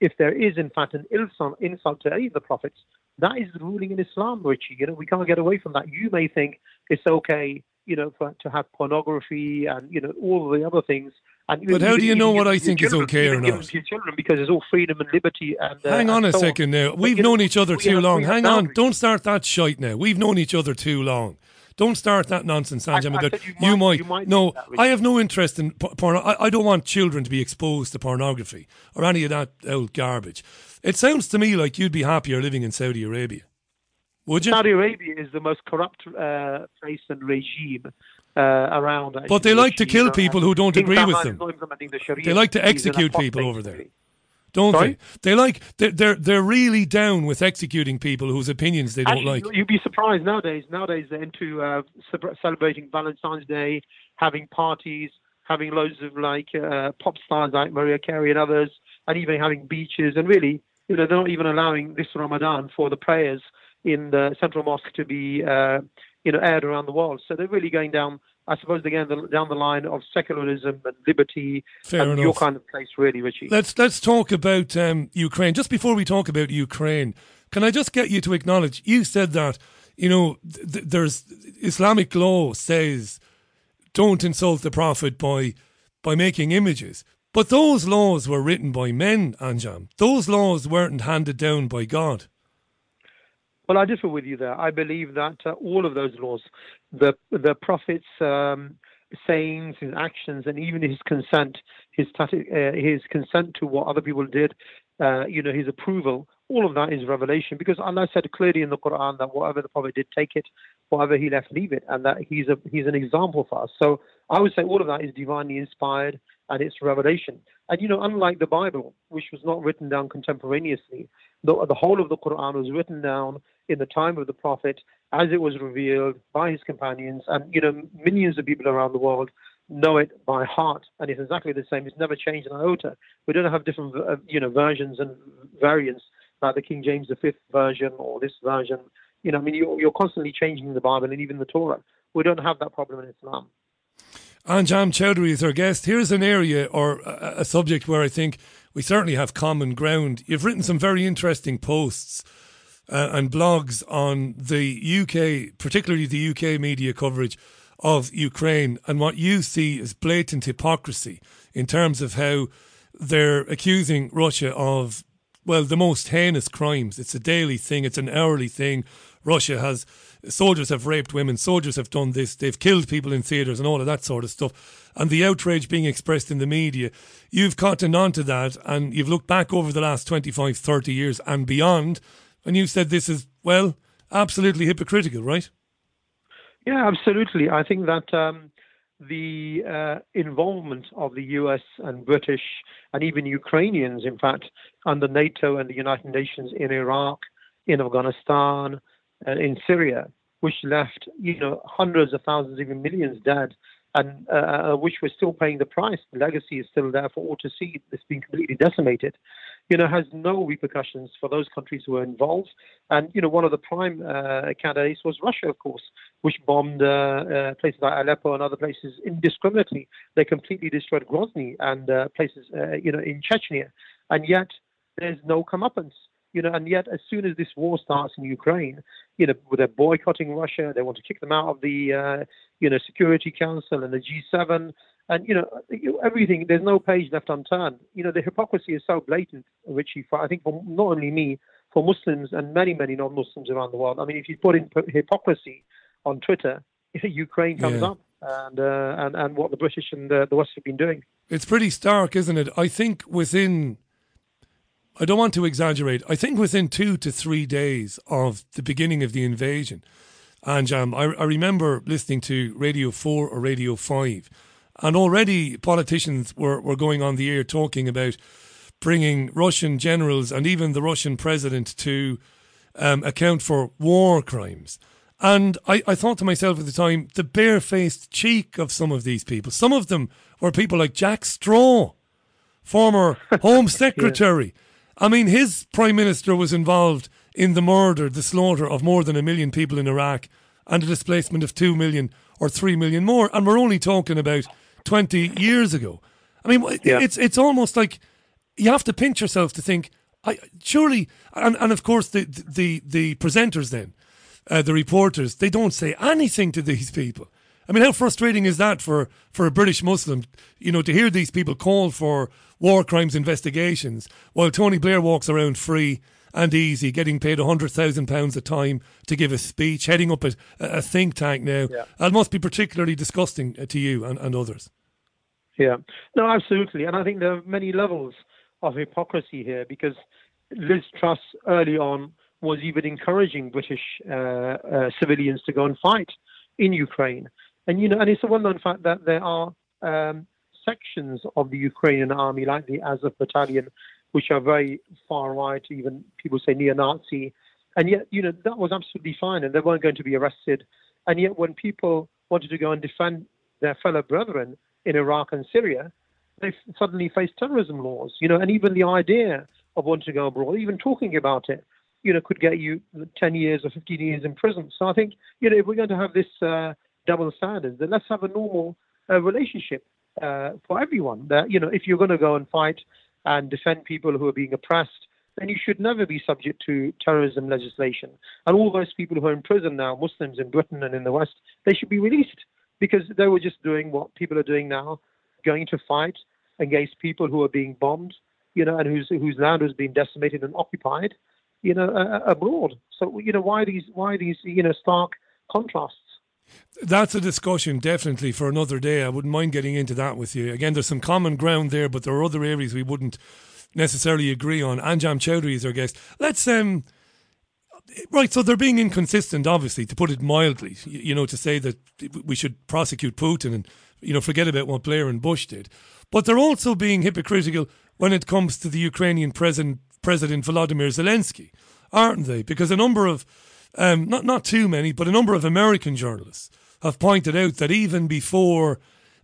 if there is, in fact, an insult to any of the prophets, that is the ruling in Islam, Richie. You know, we can't get away from that. You may think it's okay, you know, for, to have pornography and, you know, all the other things. And but how do you know what I think children, is okay or not? Your children because it's all freedom and liberty. And uh, hang on and a so second now. We've know, known each other too long. Hang on. Don't start that shite now. We've known each other too long. Don't start that nonsense, Sanjay. I because said you, you might. you might no, think that, Richard. I have no interest in porn. I, I don't want children to be exposed to pornography or any of that old garbage. It sounds to me like you'd be happier living in Saudi Arabia. Would you? Saudi Arabia is the most corrupt uh, place and regime uh, around. But they like to kill people who don't agree with them. is not implementing the They like to execute people over there. Don't Sorry? they? They like they're, they're they're really down with executing people whose opinions they don't Actually, like. You'd be surprised nowadays. Nowadays, they're into uh, celebrating Valentine's Day, having parties, having loads of like uh, pop stars like Mariah Carey and others, and even having beaches. And really, you know, they're not even allowing this Ramadan for the prayers in the central mosque to be, uh, you know, aired around the world. So they're really going down. I suppose they're the- down the line of secularism and liberty Fair and your kind of place, really, Richie. Let's let's talk about um, Ukraine. Just before we talk about Ukraine, can I just get you to acknowledge you said that you know th- there's Islamic law says don't insult the prophet by by making images. But those laws were written by men, Anjem. Those laws weren't handed down by God. Well, I differ with you there. I believe that uh, all of those laws, the the prophet's um, sayings, his actions, and even his consent, his uh, his consent to what other people did, uh, you know, his approval, all of that is revelation. Because Allah said clearly in the Quran that whatever the prophet did, take it, whatever he left, leave it, and that he's a he's an example for us. So I would say all of that is divinely inspired and it's revelation. And you know, unlike the Bible, which was not written down contemporaneously, the, the whole of the Quran was written down in the time of the Prophet as it was revealed by his companions, and you know, millions of people around the world know it by heart, and it's exactly the same. It's never changed an iota. We don't have different, uh, you know, versions and variants like the King James the Fifth version or this version. You know, I mean, you're, you're constantly changing the Bible and even the Torah. We don't have that problem in Islam. Anjem Choudary is our guest. Here's an area or a, a subject where I think we certainly have common ground. You've written some very interesting posts uh, and blogs on the UK, particularly the UK media coverage of Ukraine and what you see as blatant hypocrisy in terms of how they're accusing Russia of, well, the most heinous crimes. It's a daily thing, it's an hourly thing. Russia has soldiers have raped women, soldiers have done this, they've killed people in theatres and all of that sort of stuff. And the outrage being expressed in the media, you've cottoned on to that and you've looked back over the last 25, 30 years and beyond, and you've said this is, well, absolutely hypocritical, right? Yeah, absolutely. I think that um, the uh, involvement of the US and British and even Ukrainians, in fact, under NATO and the United Nations in Iraq, in Afghanistan, and in Syria, which left you know hundreds of thousands, even millions dead, and uh, which we're still paying the price. The legacy is still there for all to see. It's been completely decimated. You know, has no repercussions for those countries who are involved. And you know, one of the prime uh, candidates was Russia, of course, which bombed uh, uh, places like Aleppo and other places indiscriminately. They completely destroyed Grozny and uh, places, uh, you know, in Chechnya, and yet there's no comeuppance. You know, and yet as soon as this war starts in Ukraine, you know, they're boycotting Russia. They want to kick them out of the, uh, you know, Security Council and the G7, and you know, everything. There's no page left unturned. You know, the hypocrisy is so blatant, Richie. For I think for not only me, for Muslims and many, many non-Muslims around the world. I mean, if you put in hypocrisy on Twitter, Ukraine comes Yeah. up, and uh, and and what the British and the, the West have been doing. It's pretty stark, isn't it? I think within, I don't want to exaggerate, I think within two to three days of the beginning of the invasion, and um, I, I remember listening to Radio 4 or Radio 5, and already politicians were, were going on the air talking about bringing Russian generals and even the Russian president to um, account for war crimes. And I, I thought to myself at the time, the barefaced cheek of some of these people. Some of them were people like Jack Straw, former Home Secretary. I mean, his Prime Minister was involved in the murder, the slaughter of more than a million people in Iraq and the displacement of two million or three million more. And we're only talking about 20 years ago. I mean, it's, it's almost like you have to pinch yourself to think, I, surely, and, and of course, the, the, the presenters then, uh, the reporters, they don't say anything to these people. I mean, how frustrating is that for, for a British Muslim, you know, to hear these people call for war crimes investigations while Tony Blair walks around free and easy, getting paid £100,000 a time to give a speech, heading up a, a think tank now. Yeah. That must be particularly disgusting uh, to you and, and others. Yeah, no, absolutely, and I think there are many levels of hypocrisy here because Liz Truss early on was even encouraging British uh, uh, civilians to go and fight in Ukraine, and you know, and it's a well-known fact that there are um, sections of the Ukrainian army, like the Azov Battalion, which are very far right, even people say neo-Nazi, and yet you know that was absolutely fine, and they weren't going to be arrested, and yet when people wanted to go and defend their fellow brethren in Iraq and Syria, they suddenly face terrorism laws, you know, and even the idea of wanting to go abroad, even talking about it, you know, could get you 10 years or 15 years in prison. So I think, you know, if we're going to have this uh, double standard, then let's have a normal uh, relationship uh, for everyone. That, you know, if you're going to go and fight and defend people who are being oppressed, then you should never be subject to terrorism legislation. And all those people who are in prison now, Muslims in Britain and in the West, they should be released because they were just doing what people are doing now, going to fight against people who are being bombed, you know, and whose whose land has been decimated and occupied, you know, uh, abroad. So you know, why these why these you know stark contrasts? That's a discussion definitely for another day. I wouldn't mind getting into that with you. Again, there's some common ground there, but there are other areas we wouldn't necessarily agree on. Anjem Choudary is our guest. Let's um right, so they're being inconsistent, obviously, to put it mildly. You, know, to say that we should prosecute Putin and you know forget about what Blair and Bush did, but they're also being hypocritical when it comes to the Ukrainian president President Volodymyr Zelensky, aren't they? Because a number of um, not not too many, but a number of American journalists have pointed out that even before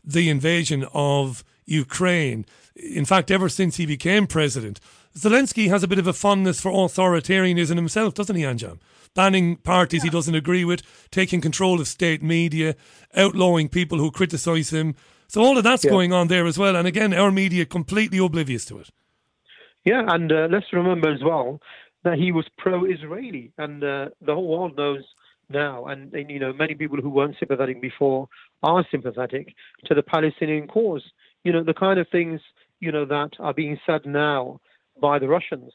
the invasion of Ukraine, in fact, ever since he became president, Zelensky has a bit of a fondness for authoritarianism himself, doesn't he, Anjem? Banning parties he doesn't agree with, taking control of state media, outlawing people who criticise him. So all of that's Yeah. going on there as well. And again, our media completely oblivious to it. Yeah, and uh, let's remember as well that he was pro-Israeli, and uh, the whole world knows now, and, and you know many people who weren't sympathetic before are sympathetic to the Palestinian cause. You know the kind of things you know that are being said now by the Russians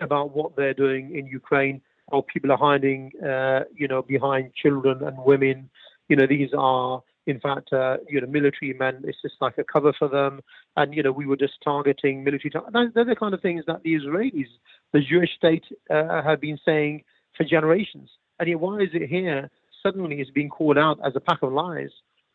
about what they're doing in Ukraine, how people are hiding, uh, you know, behind children and women. You know, these are in fact, uh, you know, military men. It's just like a cover for them, and you know, we were just targeting military. Tar- they're the kind of things that the Israelis, the Jewish state, uh, have been saying for generations. And yet, why is it here suddenly is being called out as a pack of lies?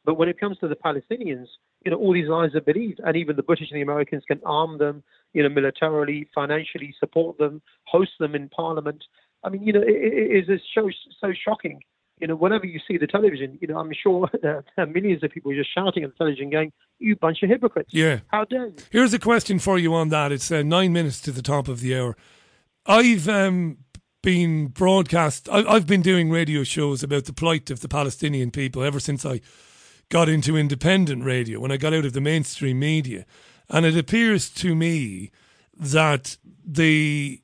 But when it comes to the Palestinians, you know, all these lies are believed, and even the British and the Americans can arm them, you know, militarily, financially, support them, host them in Parliament. I mean, you know, it, it is so so shocking, You know, whenever you see the television, you know, I'm sure there are millions of people just shouting at the television, going, "You bunch of hypocrites! Yeah. How dare you?" Here's a question for you on that. It's uh, nine minutes to the top of the hour. I've um, been broadcast. I, I've been doing radio shows about the plight of the Palestinian people ever since I got into independent radio. When I got out of the mainstream media, and it appears to me that the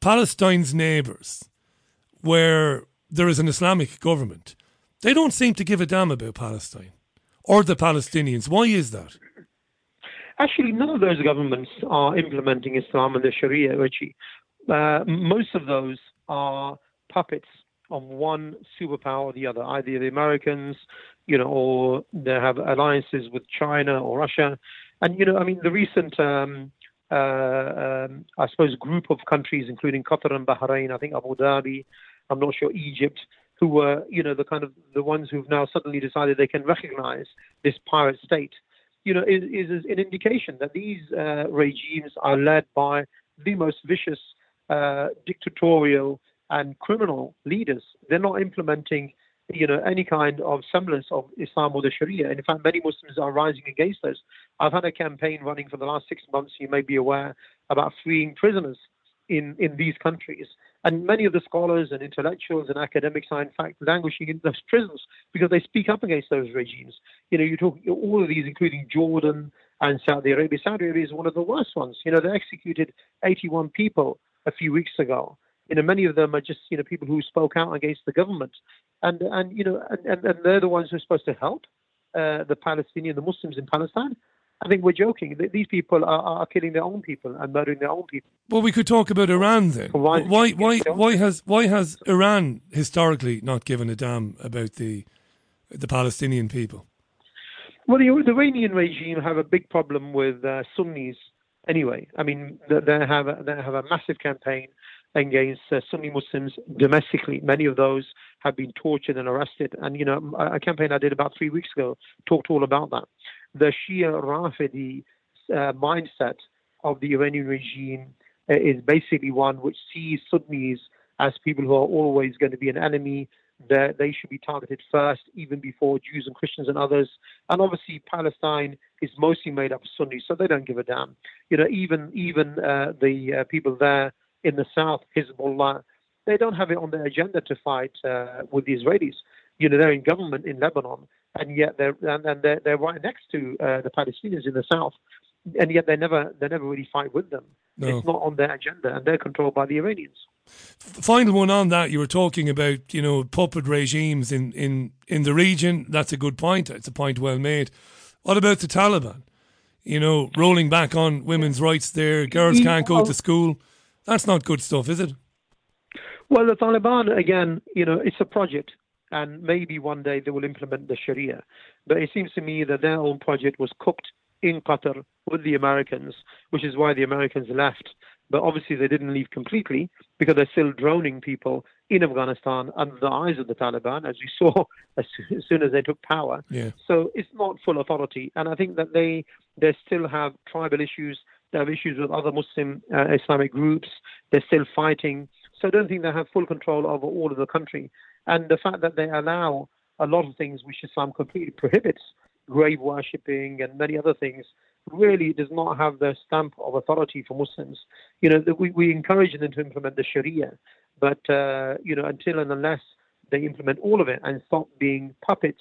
Palestine's neighbours, where there is an Islamic government, they don't seem to give a damn about Palestine or the Palestinians. Why is that? Actually, none of those governments are implementing Islam and the Sharia, Richie. Uh, most of those are puppets of one superpower or the other, either the Americans, you know, or they have alliances with China or Russia. And, you know, I mean, the recent, um, uh, um, I suppose, group of countries, including Qatar and Bahrain, I think Abu Dhabi, I'm not sure, Egypt, who were, you know, the kind of the ones who've now suddenly decided they can recognize this pirate state, you know, is, is an indication that these uh, regimes are led by the most vicious, uh, dictatorial, and criminal leaders. They're not implementing, you know, any kind of semblance of Islam or the Sharia. And in fact, many Muslims are rising against those. I've had a campaign running for the last six months. You may be aware about freeing prisoners in in these countries. And many of the scholars and intellectuals and academics are, in fact, languishing in those prisons because they speak up against those regimes. You know, you're talk all of these, including Jordan and Saudi Arabia. Saudi Arabia is one of the worst ones. You know, they executed 81 people a few weeks ago. You know, many of them are just you know people who spoke out against the government, and and you know, and, and they're the ones who are supposed to help uh, the Palestinian, the Muslims in Palestine. I think we're joking. These people are, are killing their own people and murdering their own people. Well, we could talk about Iran then. Why- Why, why, why has why has Iran historically not given a damn about the the Palestinian people? Well, the, the Iranian regime have a big problem with uh, Sunnis anyway. I mean, they, they have a, they have a massive campaign against uh, Sunni Muslims domestically. Many of those have been tortured and arrested. And you know, a, campaign I did about three weeks ago talked all about that. The Shia Rafidi uh, mindset of the Iranian regime uh, is basically one which sees Sunnis as people who are always going to be an enemy. That they should be targeted first, even before Jews and Christians and others. And obviously, Palestine is mostly made up of Sunnis, so they don't give a damn. You know, even even uh, the uh, people there in the south, Hezbollah, they don't have it on their agenda to fight uh, with the Israelis. You know, they're in government in Lebanon, and yet they're and, and they're, they're right next to uh, the Palestinians in the south, and yet they never they never really fight with them. No. It's not on their agenda, and they're controlled by the Iranians. Final one on that. You were talking about you know puppet regimes in in in the region. That's a good point. It's a point well made. What about the Taliban? You know, rolling back on women's rights there. Girls can't go to school. That's not good stuff, is it? Well, the Taliban, again, you know, it's a project, and maybe one day they will implement the Sharia. But it seems to me that their own project was cooked in Qatar with the Americans, which is why the Americans left. But obviously, they didn't leave completely because they're still droning people in Afghanistan under the eyes of the Taliban, as we saw as soon as, they took power. Yeah. So it's not full authority, and I think that they they still have tribal issues. They have issues with other Muslim uh, Islamic groups. They're still fighting. So I don't think they have full control over all of the country. And the fact that they allow a lot of things which Islam completely prohibits, grave worshipping and many other things, really does not have the stamp of authority for Muslims. You know, we, we encourage them to implement the Sharia, but uh, you know, until and unless they implement all of it and stop being puppets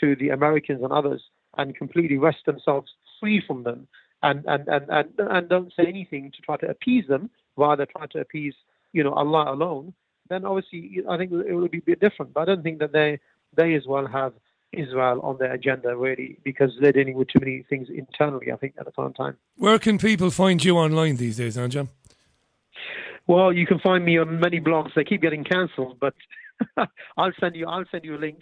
to the Americans and others and completely wrest themselves free from them and, and, and, and, and don't say anything to try to appease them, rather try to appease, you know, Allah alone, then obviously I think it will be a bit different. But I don't think that they they as well have Israel on their agenda really because they're dealing with too many things internally. I think at the current time. Where can people find you online these days, Anjem? Well, you can find me on many blogs. They keep getting cancelled, but I'll send you I'll send you a link,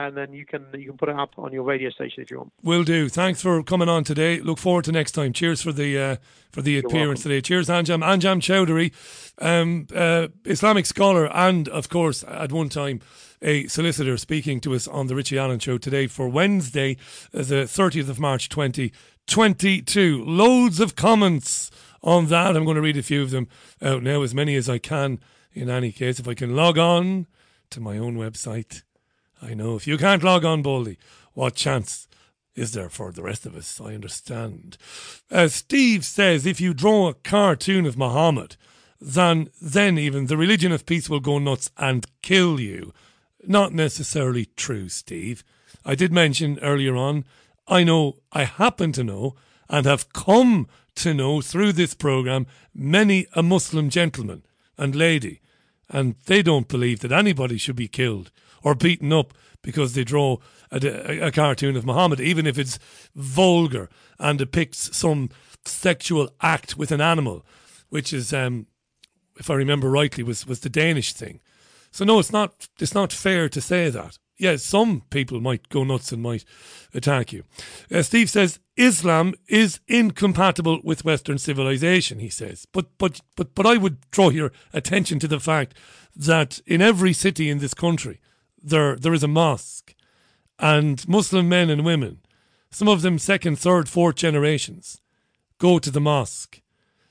and then you can you can put it up on your radio station if you want. Will do. Thanks for coming on today. Look forward to next time. Cheers for the uh, for the appearance today. Cheers, Anjem. Anjem Choudary, um, uh, Islamic scholar, and of course, at one time a solicitor, speaking to us on the Richie Allen Show today for Wednesday, uh, the thirtieth of March, twenty twenty two. Loads of comments on that. I'm going to read a few of them out now, as many as I can. In any case, if I can log on to my own website I know. If you can't log on boldly, what chance is there for the rest of us? I understand. Uh, Steve says if you draw a cartoon of Muhammad, then, then even the religion of peace will go nuts and kill you. Not necessarily true, Steve. I did mention earlier on, I know, I happen to know, and have come to know through this program many a Muslim gentleman and lady, and they don't believe that anybody should be killed or beaten up because they draw a, a, cartoon of Muhammad, even if it's vulgar and depicts some sexual act with an animal, which is, um, if I remember rightly, was, was the Danish thing. So no, it's not. It's not fair to say that. Yes, some people might go nuts and might attack you. Uh, Steve says Islam is incompatible with Western civilization. He says, but but but but I would draw your attention to the fact that in every city in this country there there is a mosque, and Muslim men and women, some of them second, third, fourth generations, go to the mosque.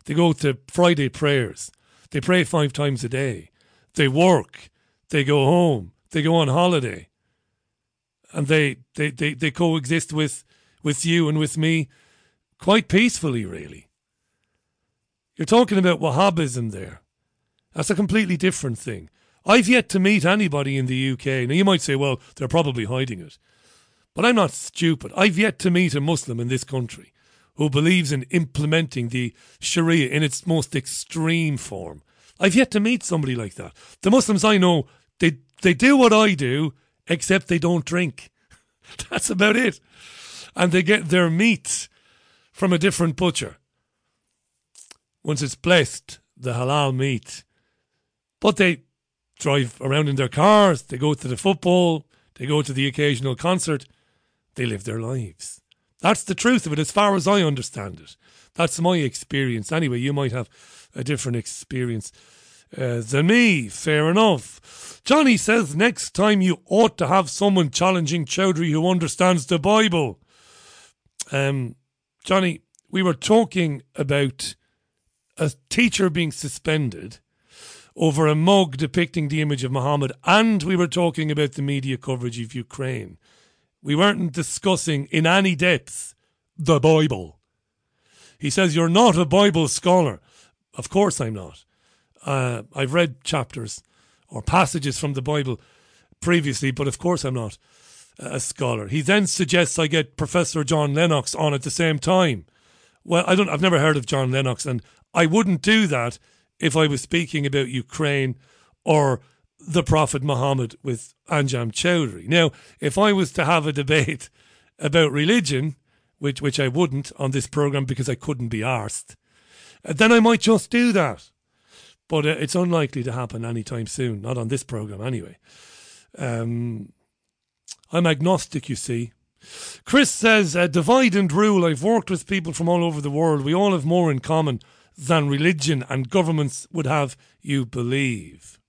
They go to Friday prayers. They pray five times a day. They work. They go home. They go on holiday. And they, they, they, they coexist with, with you and with me quite peacefully, really. You're talking about Wahhabism there. That's a completely different thing. I've yet to meet anybody in the UK. Now, you might say, well, they're probably hiding it. But I'm not stupid. I've yet to meet a Muslim in this country who believes in implementing the Sharia in its most extreme form. I've yet to meet somebody like that. The Muslims I know, they, they do what I do, except they don't drink. That's about it. And they get their meat from a different butcher. Once it's blessed, the halal meat. But they drive around in their cars, they go to the football, they go to the occasional concert, they live their lives. That's the truth of it, as far as I understand it. That's my experience. Anyway, you might have a different experience uh, than me. Fair enough. Johnny says next time you ought to have someone challenging Choudary who understands the Bible. Um, Johnny, we were talking about a teacher being suspended over a mug depicting the image of Muhammad, and we were talking about the media coverage of Ukraine. We weren't discussing in any depth the Bible. He says, You're not a Bible scholar. Of course I'm not. Uh, I've read chapters or passages from the Bible previously, but of course I'm not a scholar. He then suggests I get Professor John Lennox on at the same time. Well, I don't. I've never heard of John Lennox, and I wouldn't do that if I was speaking about Ukraine or the Prophet Muhammad with Anjem Choudary. Now, if I was to have a debate about religion, which which I wouldn't on this program because I couldn't be arsed, then I might just do that. But uh, it's unlikely to happen anytime soon, not on this program anyway. Um, I'm agnostic, you see. Chris says, uh, divide and rule. I've worked with people from all over the world. We all have more in common than religion and governments would have you believe.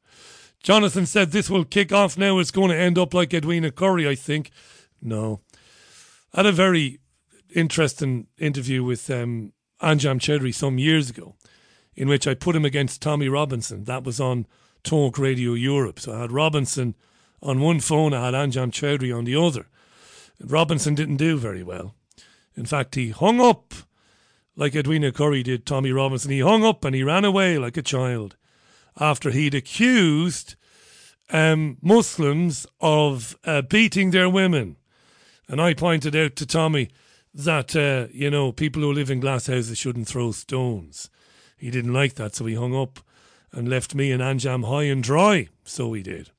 Jonathan said this will kick off now. It's going to end up like Edwina Currie, I think. No. I had a very interesting interview with um, Anjem Choudary some years ago, in which I put him against Tommy Robinson. That was on Talk Radio Europe. So I had Robinson on one phone, I had Anjem Choudary on the other. Robinson didn't do very well. In fact, he hung up like Edwina Currie did Tommy Robinson. He hung up and he ran away like a child after he'd accused um, Muslims of uh, beating their women. And I pointed out to Tommy that, uh, you know, people who live in glass houses shouldn't throw stones. He didn't like that, so he hung up and left me and Anjem high and dry. So he did.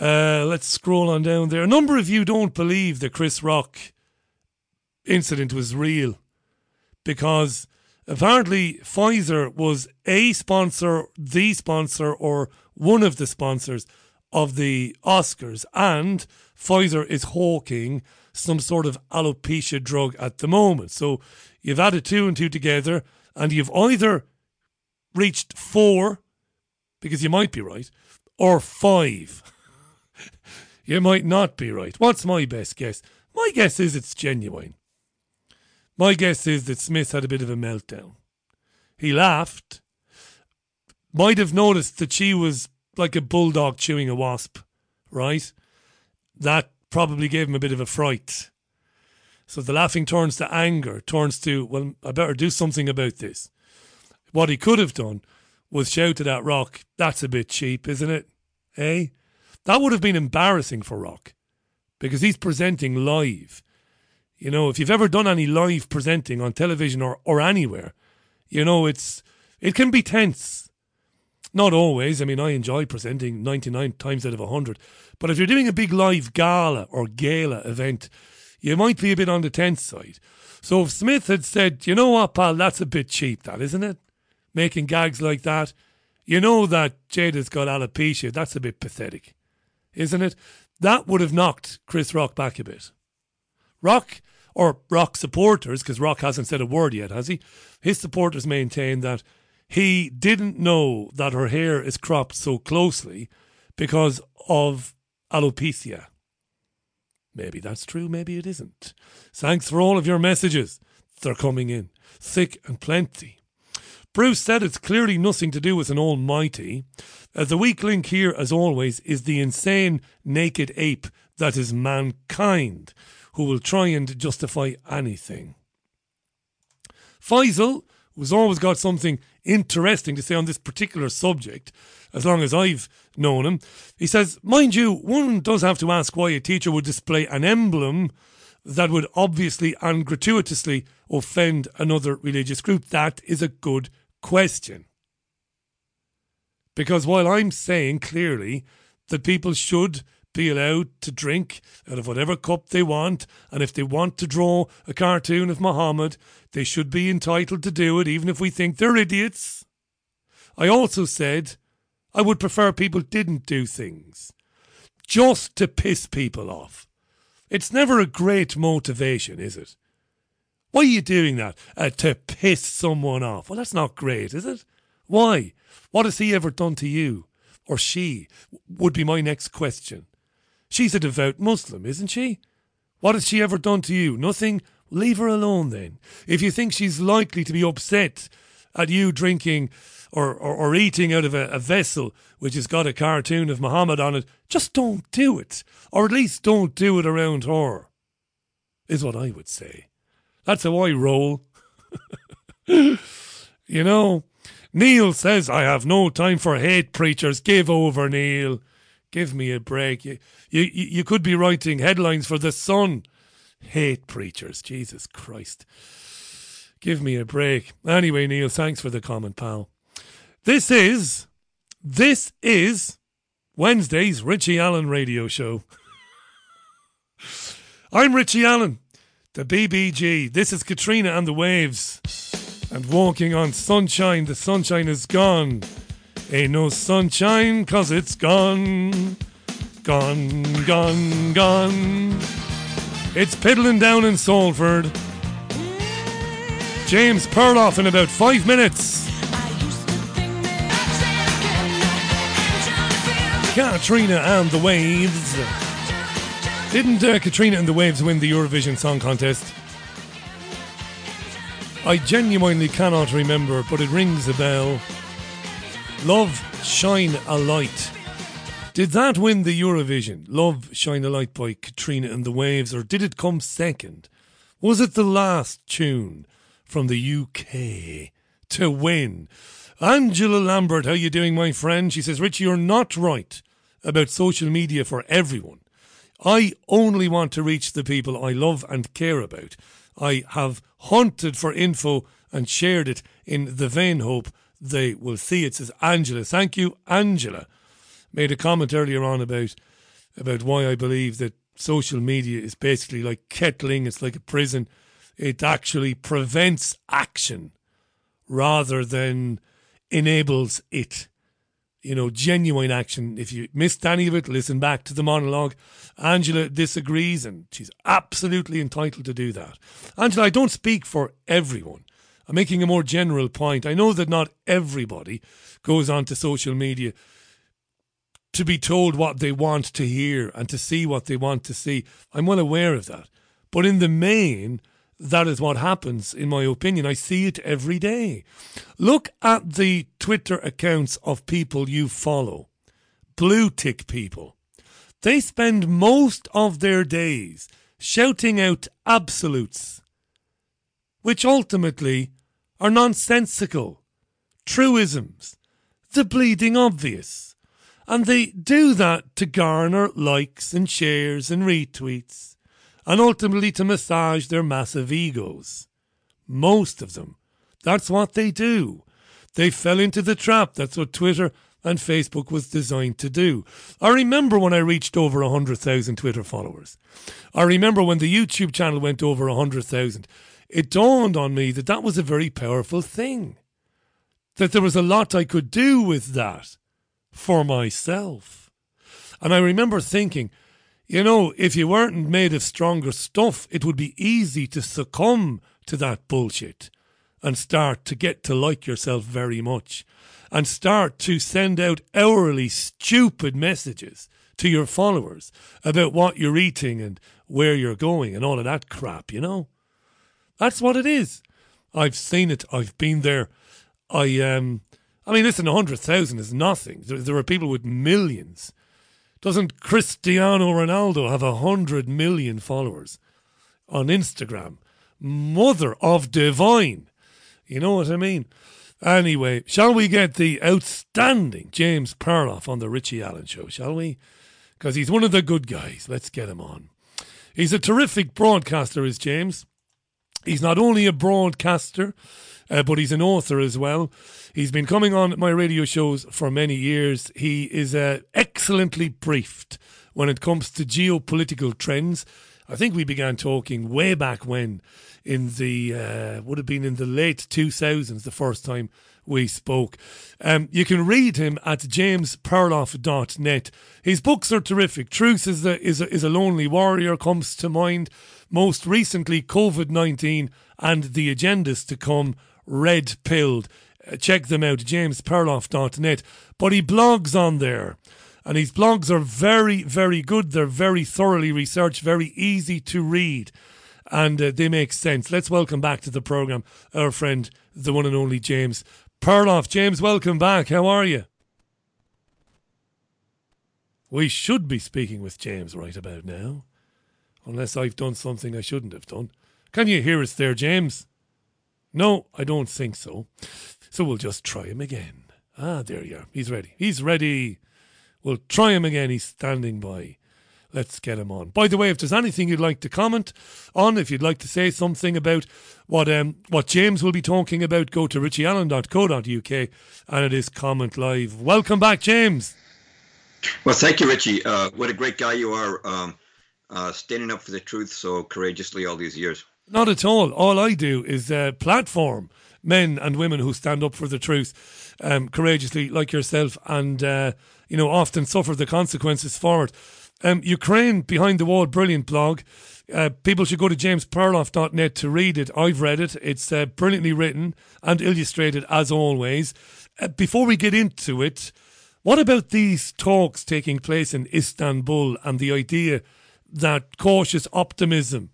Uh, let's scroll on down there. A number of you don't believe the Chris Rock incident was real because apparently Pfizer was a sponsor, the sponsor, or one of the sponsors of the Oscars, and Pfizer is hawking some sort of alopecia drug at the moment. So you've added two and two together, and you've either reached four, because you might be right, or five. you might not be right. What's my best guess? My guess is it's genuine. My guess is that Smith had a bit of a meltdown. He laughed, might have noticed that she was like a bulldog chewing a wasp, right? that probably gave him a bit of a fright. So the laughing turns to anger, turns to, well, I better do something about this. What he could have done was shouted at Rock, that's a bit cheap, isn't it? Eh? That would have been embarrassing for Rock because he's presenting live. You know, if you've ever done any live presenting on television or, or anywhere, you know, it's it can be tense. Not always. I mean, I enjoy presenting 99 times out of 100. But if you're doing a big live gala or gala event, you might be a bit on the tense side. So if Smith had said, you know what, pal, that's a bit cheap, that, isn't it? Making gags like that. You know that Jada's got alopecia. That's a bit pathetic, isn't it? That would have knocked Chris Rock back a bit. Rock, or Rock supporters, because Rock hasn't said a word yet, has he? His supporters maintain that he didn't know that her hair is cropped so closely because of alopecia. Maybe that's true, maybe it isn't. Thanks for all of your messages. They're coming in, thick and plenty. Bruce said it's clearly nothing to do with an almighty. Uh, the weak link here, as always, is the insane naked ape that is mankind, who will try and justify anything. Faisal, who's always got something interesting to say on this particular subject, as long as I've known him, he says, Mind you, one does have to ask why a teacher would display an emblem that would obviously and gratuitously offend another religious group. That is a good question. Because while I'm saying clearly that people should be allowed to drink out of whatever cup they want, and if they want to draw a cartoon of Muhammad, they should be entitled to do it, even if we think they're idiots. I also said I would prefer people didn't do things just to piss people off. It's never a great motivation, is it? Why are you doing that? Uh, to piss someone off. Well, that's not great, is it? Why? What has he ever done to you? Or she? Would be my next question. She's a devout Muslim, isn't she? What has she ever done to you? Nothing? Leave her alone then. If you think she's likely to be upset at you drinking or, or, or eating out of a, a vessel which has got a cartoon of Muhammad on it, just don't do it. Or at least don't do it around her, is what I would say. That's how I roll. you know, Neil says, I have no time for hate preachers. Give over, Neil. Give me a break. You, you, could be writing headlines for The Sun. Hate preachers. Jesus Christ. Give me a break. Anyway, Neil, thanks for the comment, pal. This is, this is Wednesday's Richie Allen radio show. I'm Richie Allen, the BBG. This is Katrina and the Waves. And walking on sunshine, the sunshine is gone. Ain't no sunshine, cause it's gone. Gone, gone, gone. It's piddling down in Salford. James Perloff in about five minutes. Katrina and the Waves. Didn't uh, Katrina and the Waves win the Eurovision Song Contest? I genuinely cannot remember, but it rings a bell. Love, Shine a Light. Did that win the Eurovision? Love, Shine a Light by Katrina and the Waves, or did it come second? Was it the last tune from the UK to win? Angela Lambert, how you doing, my friend? She says, Richie, you're not right about social media for everyone. I only want to reach the people I love and care about. I have hunted for info and shared it in the vain hope they will see it. Says Angela. Thank you, Angela. Made a comment earlier on about about why I believe that social media is basically like kettling. It's like a prison. It actually prevents action rather than enables it you know, genuine action. If you missed any of it, listen back to the monologue. Angela disagrees, and she's absolutely entitled to do that. Angela, I don't speak for everyone. I'm making a more general point. I know that not everybody goes onto social media to be told what they want to hear and to see what they want to see. I'm well aware of that. But in the main, that is what happens, in my opinion. I see it every day. Look at the Twitter accounts of people you follow blue tick people. They spend most of their days shouting out absolutes, which ultimately are nonsensical, truisms, the bleeding obvious. And they do that to garner likes and shares and retweets, and ultimately to massage their massive egos. Most of them. That's what they do. They fell into the trap. That's what Twitter and Facebook was designed to do. I remember when I reached over 100,000 Twitter followers. I remember when the YouTube channel went over 100,000. It dawned on me that that was a very powerful thing. That there was a lot I could do with that for myself. And I remember thinking, you know, if you weren't made of stronger stuff, it would be easy to succumb to that bullshit and start to get to like yourself very much and start to send out hourly stupid messages to your followers about what you're eating and where you're going and all of that crap, you know? That's what it is. I've seen it. I've been there. I um I mean listen, a hundred thousand is nothing. There, are people with millions. Doesn't Cristiano Ronaldo have a hundred million followers on Instagram? Mother of divine. You know what I mean? Anyway, shall we get the outstanding James Perloff on the Richie Allen show, shall we? Because he's one of the good guys. Let's get him on. He's a terrific broadcaster, is James. He's not only a broadcaster, uh, but he's an author as well. He's been coming on my radio shows for many years. He is uh, excellently briefed when it comes to geopolitical trends. I think we began talking way back when, in the uh, would have been in the late two thousands, the first time we spoke. Um, you can read him at jamesperloff.net. His books are terrific. Truth is a, is a, is a lonely warrior comes to mind. Most recently, COVID nineteen and the agendas to come. Red pilled. Uh, check them out, jamesperloff.net. But he blogs on there. And his blogs are very, very good. They're very thoroughly researched, very easy to read, and uh, they make sense. Let's welcome back to the programme our friend, the one and only James Perloff. James, welcome back. How are you? We should be speaking with James right about now, unless I've done something I shouldn't have done. Can you hear us there, James? No, I don't think so. So we'll just try him again. Ah, there you are. He's ready. He's ready. We'll try him again. He's standing by. Let's get him on. By the way, if there's anything you'd like to comment on, if you'd like to say something about what um what James will be talking about, go to richieallen.co.uk and it is comment live. Welcome back, James. Well, thank you, Richie. Uh, what a great guy you are, um, uh, standing up for the truth so courageously all these years. Not at all. All I do is uh, platform men and women who stand up for the truth um, courageously, like yourself, and uh, you know often suffer the consequences for it. Um, Ukraine behind the wall, brilliant blog. Uh, people should go to jamesperloff.net to read it. I've read it. It's uh, brilliantly written and illustrated as always. Uh, before we get into it, what about these talks taking place in Istanbul and the idea that cautious optimism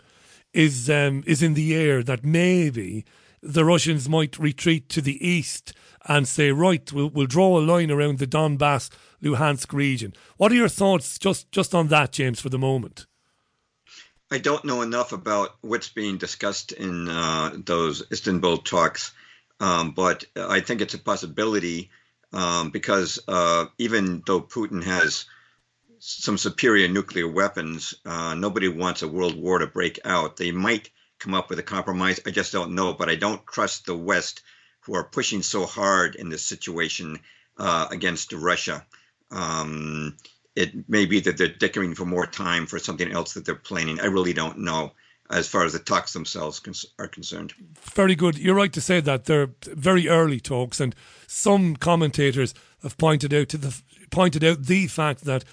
is um, is in the air that maybe the Russians might retreat to the east and say, right, we'll, we'll draw a line around the Donbass, Luhansk region. What are your thoughts just, just on that, James, for the moment? I don't know enough about what's being discussed in uh, those Istanbul talks, um, but I think it's a possibility um, because uh, even though Putin has some superior nuclear weapons, uh, nobody wants a world war to break out. They might come up with a compromise. I just don't know, but I don't trust the West who are pushing so hard in this situation uh, against Russia. Um, it may be that they're dickering for more time for something else that they're planning. I really don't know as far as the talks themselves are concerned. Very good. You're right to say that they're very early talks, and some commentators have pointed out to the pointed out the fact that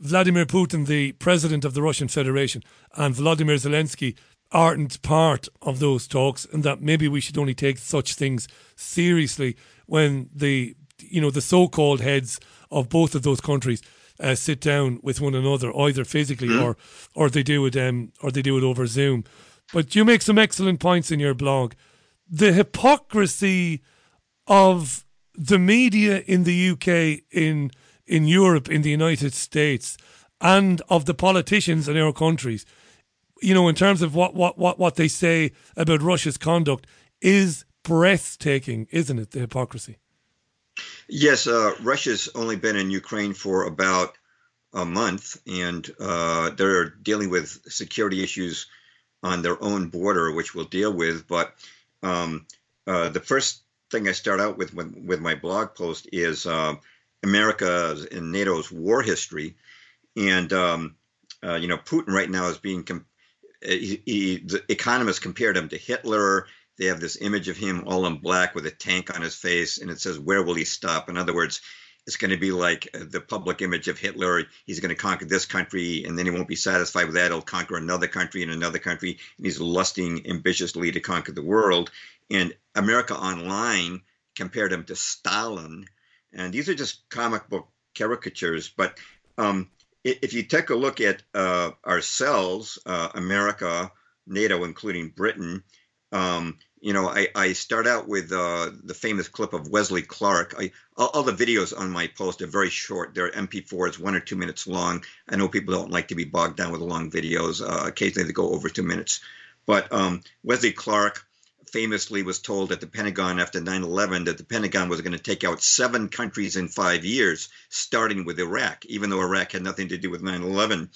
Vladimir Putin, the president of the Russian Federation, and Vladimir Zelensky aren't part of those talks, and that maybe we should only take such things seriously when the you know the so-called heads of both of those countries uh, sit down with one another, either physically mm. or or they do it um, or they do it over Zoom. But you make some excellent points in your blog. The hypocrisy of the media in the UK, in in Europe, in the United States, and of the politicians in our countries, you know, in terms of what, what, what, what they say about Russia's conduct, is breathtaking, isn't it? The hypocrisy. Yes, uh, Russia's only been in Ukraine for about a month, and uh, they're dealing with security issues on their own border, which we'll deal with. But um, uh, the first thing I start out with with, with my blog post is uh, America's and NATO's war history, and um, uh, you know Putin right now is being com- he, he, the economists compared him to Hitler. They have this image of him all in black with a tank on his face, and it says, "Where will he stop?" In other words, it's going to be like uh, the public image of Hitler. He's going to conquer this country, and then he won't be satisfied with that. He'll conquer another country and another country, and he's lusting ambitiously to conquer the world. And America Online compared him to Stalin. And these are just comic book caricatures. But um, if you take a look at uh, ourselves, uh, America, NATO, including Britain, um, you know, I, I start out with uh, the famous clip of Wesley Clark. I, all, all, the videos on my post are very short. They're MP4s, one or two minutes long. I know people don't like to be bogged down with long videos. Uh, occasionally they go over two minutes. But um, Wesley Clark famously was told at the Pentagon after 9 11 that the Pentagon was going to take out seven countries in five years, starting with Iraq, even though Iraq had nothing to do with 9 11.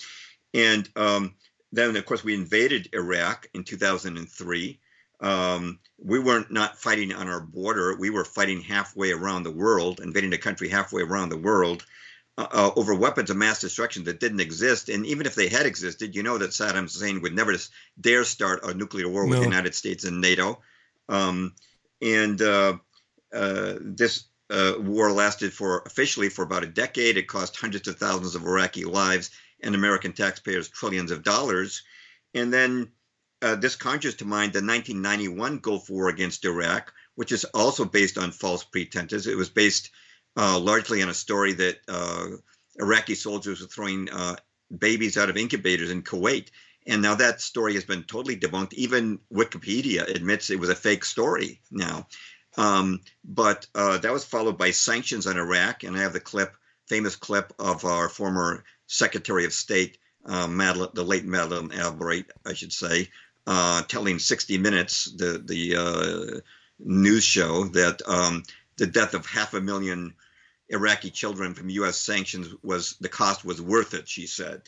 And um, then, of course, we invaded Iraq in 2003 um, we weren't not fighting on our border. We were fighting halfway around the world, invading a country halfway around the world uh, over weapons of mass destruction that didn't exist. And even if they had existed, you know that Saddam Hussein would never dare start a nuclear war with the United States and NATO. Um, and uh, uh this uh, war lasted for officially for about a decade. It cost hundreds of thousands of Iraqi lives and American taxpayers trillions of dollars. And then uh, this conjures to mind the 1991 Gulf War against Iraq, which is also based on false pretenses. It was based uh, largely on a story that uh, Iraqi soldiers were throwing uh, babies out of incubators in Kuwait. And now that story has been totally debunked. Even Wikipedia admits it was a fake story now. Um, but uh, that was followed by sanctions on Iraq. And I have the clip, famous clip of our former Secretary of State, Madeleine, the late Madeleine Albright, I should say, uh, telling 60 Minutes, the the uh, news show, that um, the death of half a million Iraqi children from U.S. sanctions was the cost was worth it. She said,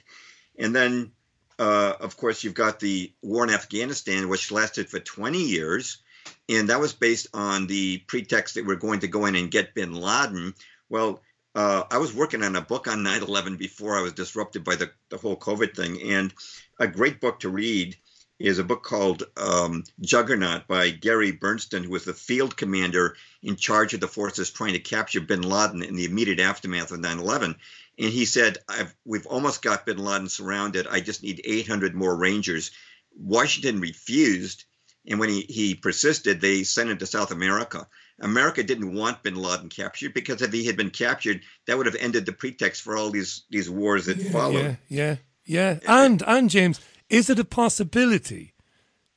and then. Uh, of course, you've got the war in Afghanistan, which lasted for 20 years, and that was based on the pretext that we're going to go in and get bin Laden. Well, uh, I was working on a book on 9 11 before I was disrupted by the, the whole COVID thing, and a great book to read is a book called um, Juggernaut by Gary Berntsen, who was the field commander in charge of the forces trying to capture bin Laden in the immediate aftermath of 9 11. And he said, We've almost got bin Laden surrounded. I just need 800 more Rangers. Washington refused. And when he, he persisted, they sent him to South America. America didn't want bin Laden captured because if he had been captured, that would have ended the pretext for all these, these wars that yeah, followed. Yeah, yeah, yeah. And, and James, is it a possibility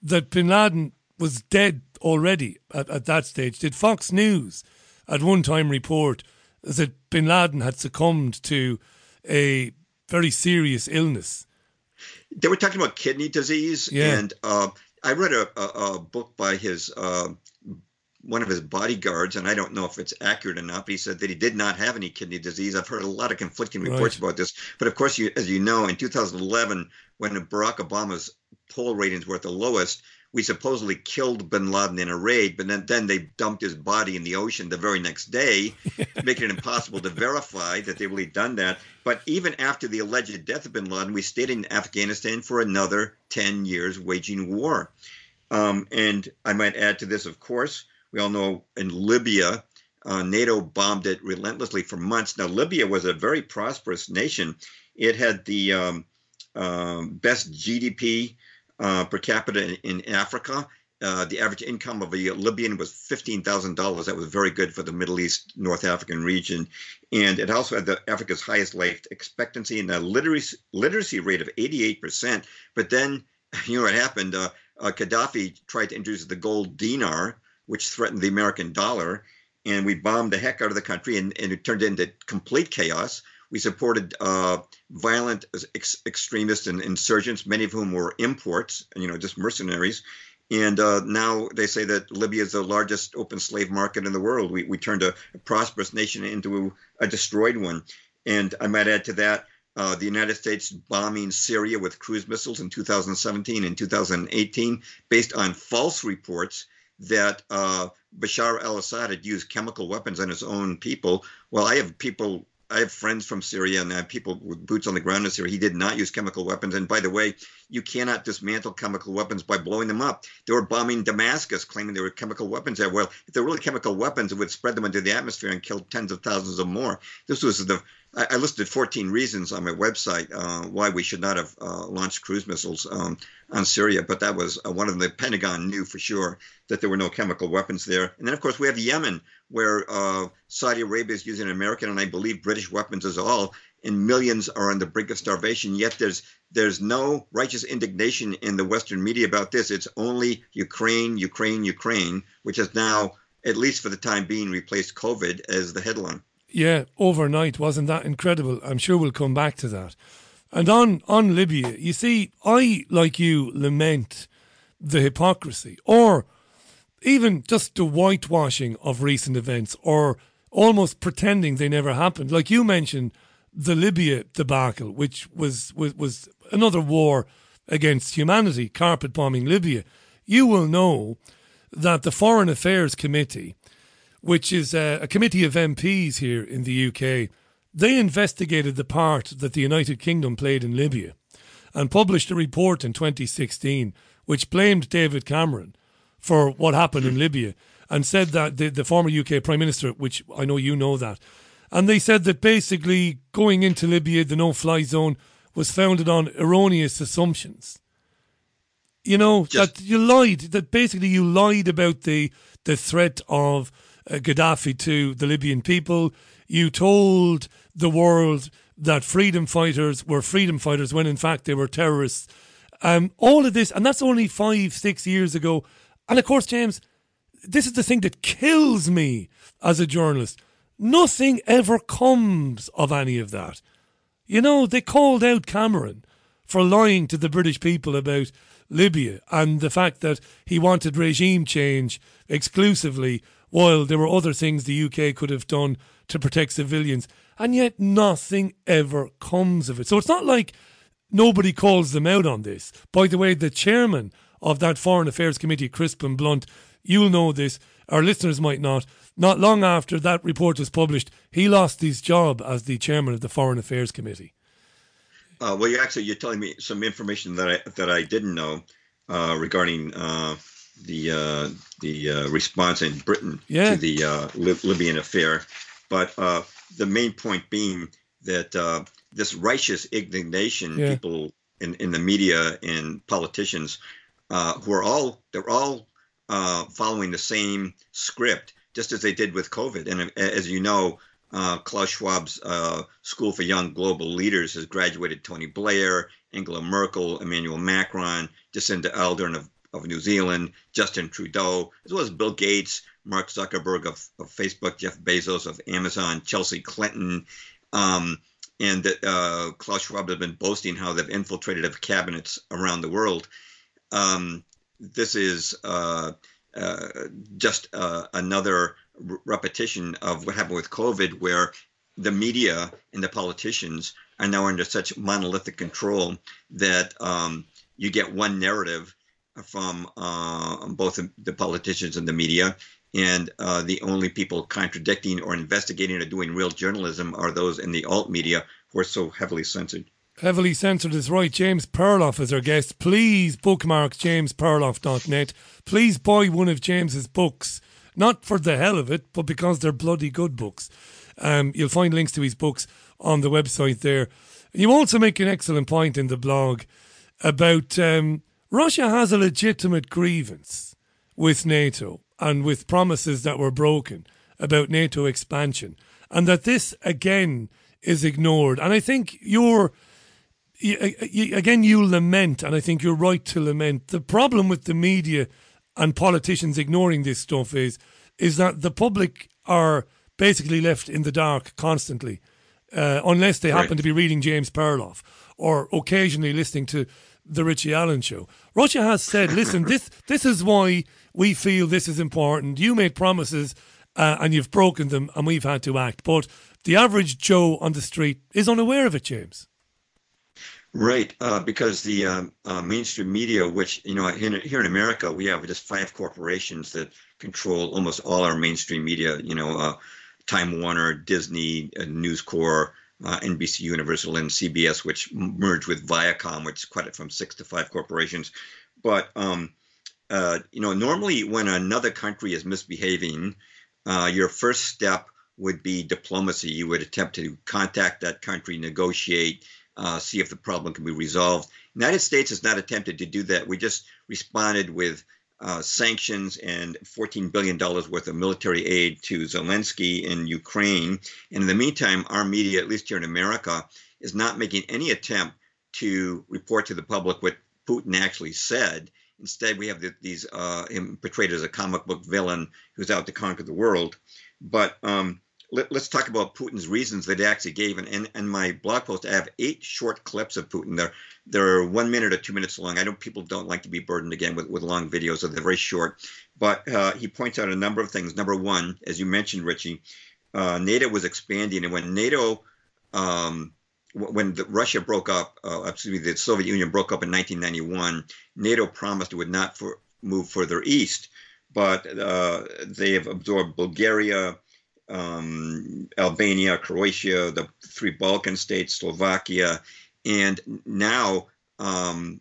that bin Laden was dead already at, at that stage? Did Fox News at one time report that bin Laden had succumbed to a very serious illness? They were talking about kidney disease, yeah. and uh, I read a, a, a, book by his uh, one of his bodyguards, and I don't know if it's accurate or not, but he said that he did not have any kidney disease. I've heard a lot of conflicting reports right. about this, but of course, you, as you know, in 2011, when Barack Obama's poll ratings were at the lowest, we supposedly killed bin Laden in a raid, but then, then they dumped his body in the ocean the very next day, making it impossible to verify that they really done that. But even after the alleged death of bin Laden, we stayed in Afghanistan for another 10 years waging war. Um, and I might add to this, of course, we all know in Libya, uh, NATO bombed it relentlessly for months. Now, Libya was a very prosperous nation. It had the um, um, best GDP uh, per capita in, in Africa. Uh, the average income of a Libyan was $15,000. That was very good for the Middle East, North African region. And it also had the Africa's highest life expectancy and a literacy, literacy rate of 88%. But then, you know what happened? Uh, uh, Gaddafi tried to introduce the gold dinar, which threatened the American dollar. And we bombed the heck out of the country, and, and it turned into complete chaos. We supported uh, violent ex- extremists and insurgents, many of whom were imports, you know, just mercenaries. And uh, now they say that Libya is the largest open slave market in the world. We, we turned a, a prosperous nation into a destroyed one. And I might add to that uh, the United States bombing Syria with cruise missiles in 2017 and 2018, based on false reports that uh, Bashar al Assad had used chemical weapons on his own people. Well, I have people I have friends from Syria and I have people with boots on the ground in Syria. He did not use chemical weapons. And by the way, you cannot dismantle chemical weapons by blowing them up. They were bombing Damascus, claiming there were chemical weapons there. Well, if they're really chemical weapons, it would spread them into the atmosphere and kill tens of thousands of more. This was the I, listed 14 reasons on my website uh, why we should not have uh, launched cruise missiles um, on Syria, but that was uh, one of them. The Pentagon knew for sure that there were no chemical weapons there. And then, of course, we have Yemen, where uh, Saudi Arabia is using American and I believe British weapons as all, and millions are on the brink of starvation. Yet there's there's no righteous indignation in the Western media about this. It's only Ukraine, Ukraine, Ukraine, which has now, at least for the time being, replaced COVID as the headline. Yeah, overnight. Wasn't that incredible? I'm sure we'll come back to that. And on, on Libya, you see, I, like you, lament the hypocrisy or even just the whitewashing of recent events or almost pretending they never happened. Like you mentioned, the Libya debacle, which was, was, was another war against humanity, carpet bombing Libya. You will know that the Foreign Affairs Committee which is a, a committee of MPs here in the UK. They investigated the part that the United Kingdom played in Libya and published a report in 2016 which blamed David Cameron for what happened in Libya and said that the, the former UK Prime Minister, which I know you know that, and they said that basically going into Libya, the no fly zone, was founded on erroneous assumptions. You know, Just, that you lied, that basically you lied about the, the threat of uh, Gaddafi to the Libyan people. You told the world that freedom fighters were freedom fighters when in fact they were terrorists. Um, all of this, and that's only five, six years ago. And of course, James, this is the thing that kills me as a journalist. Nothing ever comes of any of that. You know, they called out Cameron for lying to the British people about Libya and the fact that he wanted regime change exclusively while there were other things the UK could have done to protect civilians. And yet nothing ever comes of it. So it's not like nobody calls them out on this. By the way, the chairman of that Foreign Affairs Committee, Crispin Blunt, you'll know this, our listeners might not. Not long after that report was published, he lost his job as the chairman of the Foreign Affairs Committee. Uh, well, you actually you're telling me some information that I that I didn't know uh, regarding uh, the uh, the uh, response in Britain yeah. to the uh, Lib- Libyan affair, but uh, the main point being that uh, this righteous indignation, yeah. people in, in the media and politicians uh, who are all they're all following the same script, just as they did with COVID. And as you know, Klaus Schwab's School for Young Global Leaders has graduated Tony Blair, Angela Merkel, Emmanuel Macron, Jacinda Ardern of of New Zealand, Justin Trudeau, as well as Bill Gates, Mark Zuckerberg of, of Facebook, Jeff Bezos of Amazon, Chelsea Clinton, um, and uh, Klaus Schwab has been boasting how they've infiltrated of cabinets around the world. Um, this is uh, uh, just uh, another repetition of what happened with COVID, where the media and the politicians are now under such monolithic control that um, you get one narrative from uh, both the politicians and the media. And uh, the only people contradicting or investigating or doing real journalism are those in the alt media who are so heavily censored. Heavily censored is right. James Perloff is our guest. Please bookmark jamesperloff.net. Please buy one of James's books. Not for the hell of it, but because they're bloody good books. Um, you'll find links to his books on the website there. You also make an excellent point in the blog about um, Russia has a legitimate grievance with NATO and with promises that were broken about NATO expansion, and that this again is ignored. And I think you're again you lament, and I think you're right to lament. The problem with the media and politicians ignoring this stuff is is that the public are basically left in the dark constantly. uh, unless they happen to be reading James Perloff or occasionally listening to the Richie Allen show. Russia has said, listen, this this is why we feel this is important. You made promises uh, and you've broken them, and we've had to act. But the average Joe on the street is unaware of it, James. Right, uh, because the um, uh, mainstream media, which you know, here, here in America, we have just five corporations that control almost all our mainstream media. You know, uh, Time Warner, Disney, uh, News Corp, uh, NBC Universal, and CBS, which merged with Viacom, which cut it from six to five corporations. But um, uh, you know, normally when another country is misbehaving, your first step would be diplomacy. You would attempt to contact that country, negotiate, uh, see if the problem can be resolved. United States has not attempted to do that. We just responded with uh, sanctions and $14 billion worth of military aid to Zelensky in Ukraine. And in the meantime, our media, at least here in America, is not making any attempt to report to the public what Putin actually said. Instead, we have the, these uh, him portrayed as a comic book villain who's out to conquer the world. But um, let, us talk about Putin's reasons that he actually gave. And in, in my blog post, I have eight short clips of Putin. They're they're one minute or two minutes long. I know people don't like to be burdened again with, with long videos, so they're very short. But uh, he points out a number of things. Number one, as you mentioned, Richie, uh, NATO was expanding, and when NATO um, when the, Russia broke up, uh, excuse me, the Soviet Union broke up in 1991, NATO promised it would not for, move further east, but uh, they have absorbed Bulgaria, um, Albania, Croatia, the three Balkan states, Slovakia, and now um,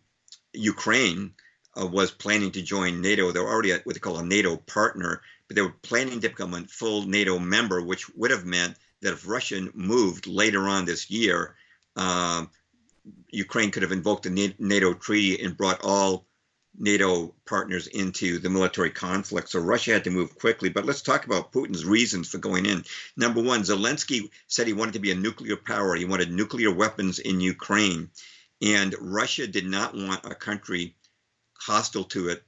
Ukraine uh, was planning to join NATO. They were already a, what they call a NATO partner, but they were planning to become a full NATO member, which would have meant that if Russia moved later on this year, um, Ukraine could have invoked the NATO treaty and brought all NATO partners into the military conflict. So Russia had to move quickly. But let's talk about Putin's reasons for going in. Number one, Zelensky said he wanted to be a nuclear power. He wanted nuclear weapons in Ukraine. And Russia did not want a country hostile to it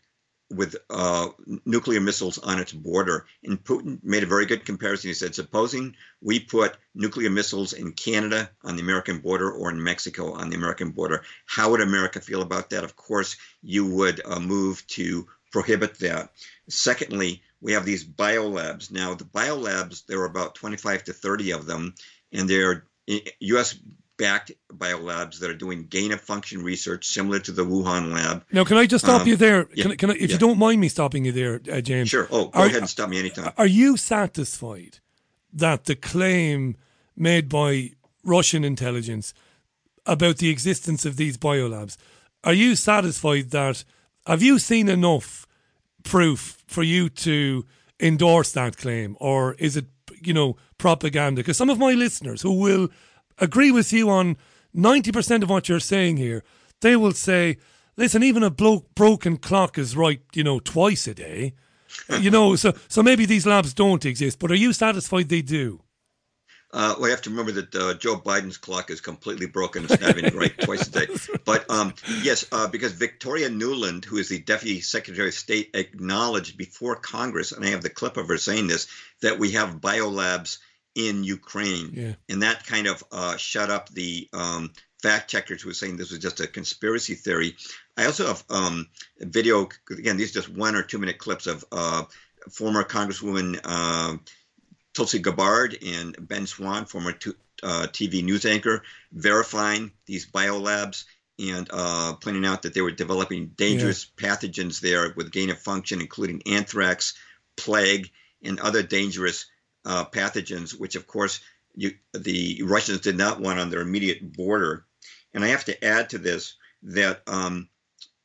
with uh, nuclear missiles on its border. And Putin made a very good comparison. He said, supposing we put nuclear missiles in Canada on the American border or in Mexico on the American border, how would America feel about that? Of course, you would uh, move to prohibit that. Secondly, we have these biolabs. Now, the biolabs, there are about 25 to 30 of them, and they're U.S. backed biolabs that are doing gain of function research similar to the Wuhan lab. Now, can I just stop Um, you there? yeah, Can, I- can I, if yeah. you don't mind me stopping you there, uh, James? Sure. Oh, go Are- ahead and stop me anytime. Are you satisfied that the claim made by Russian intelligence about the existence of these biolabs, are you satisfied that, have you seen enough proof for you to endorse that claim? Or is it, you know, propaganda? Because some of my listeners who will agree with you on 90% of what you're saying here, they will say, listen, even a blo- broken clock is right, you know, twice a day. you know, so so maybe these labs don't exist, but are you satisfied they do? Uh, we have to remember that uh, Joe Biden's clock is completely broken. It's not even right twice a day. But um, yes, uh, because Victoria Nuland, who is the Deputy Secretary of State, acknowledged before Congress, and I have the clip of her saying this, that we have biolabs in Ukraine. Yeah. And that kind of uh, shut up the um, fact checkers who were saying this was just a conspiracy theory. I also have um, a video, again, these are just one or two minute clips of uh, former Congresswoman. Uh, Tulsi Gabbard and Ben Swann, former t- uh, TV news anchor, verifying these biolabs and uh, pointing out that they were developing dangerous pathogens there with gain of function, including anthrax, plague, and other dangerous uh, pathogens, which, of course, you, the Russians did not want on their immediate border. And I have to add to this that um,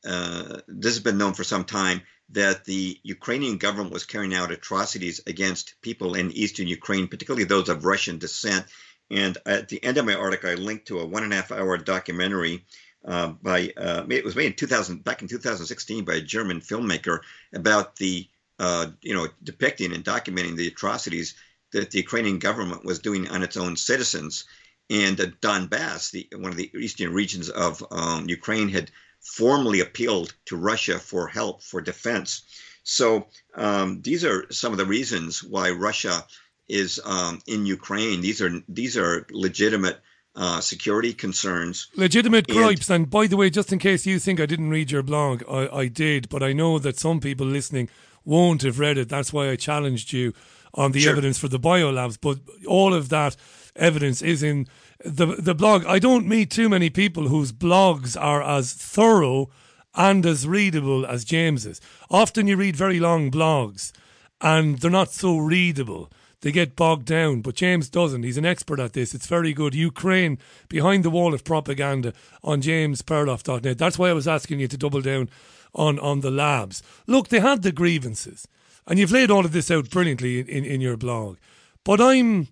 uh, this has been known for some time that the Ukrainian government was carrying out atrocities against people in eastern Ukraine, particularly those of Russian descent. And at the end of my article, I linked to a one and a half hour documentary uh, by uh, it was made in 2000 back in 2016 by a German filmmaker about the uh, you know depicting and documenting the atrocities that the Ukrainian government was doing on its own citizens. And uh, Donbass, the, one of the eastern regions of um, Ukraine, had formally appealed to Russia for help for defense. So um, these are some of the reasons why Russia is um, in Ukraine. These are these are legitimate uh, security concerns. Legitimate And- gripes. And by the way, just in case you think I didn't read your blog, I, I did, but I know that some people listening won't have read it. That's why I challenged you on the Sure. evidence for the biolabs. But all of that evidence is in the the blog. I don't meet too many people whose blogs are as thorough and as readable as James's. Often you read very long blogs and they're not so readable. They get bogged down, but James doesn't. He's an expert at this. It's very good. Ukraine behind the wall of propaganda on jamesperloff.net. That's why I was asking you to double down on, on the labs. Look, they had the grievances, and you've laid all of this out brilliantly in, in, in your blog. But I'm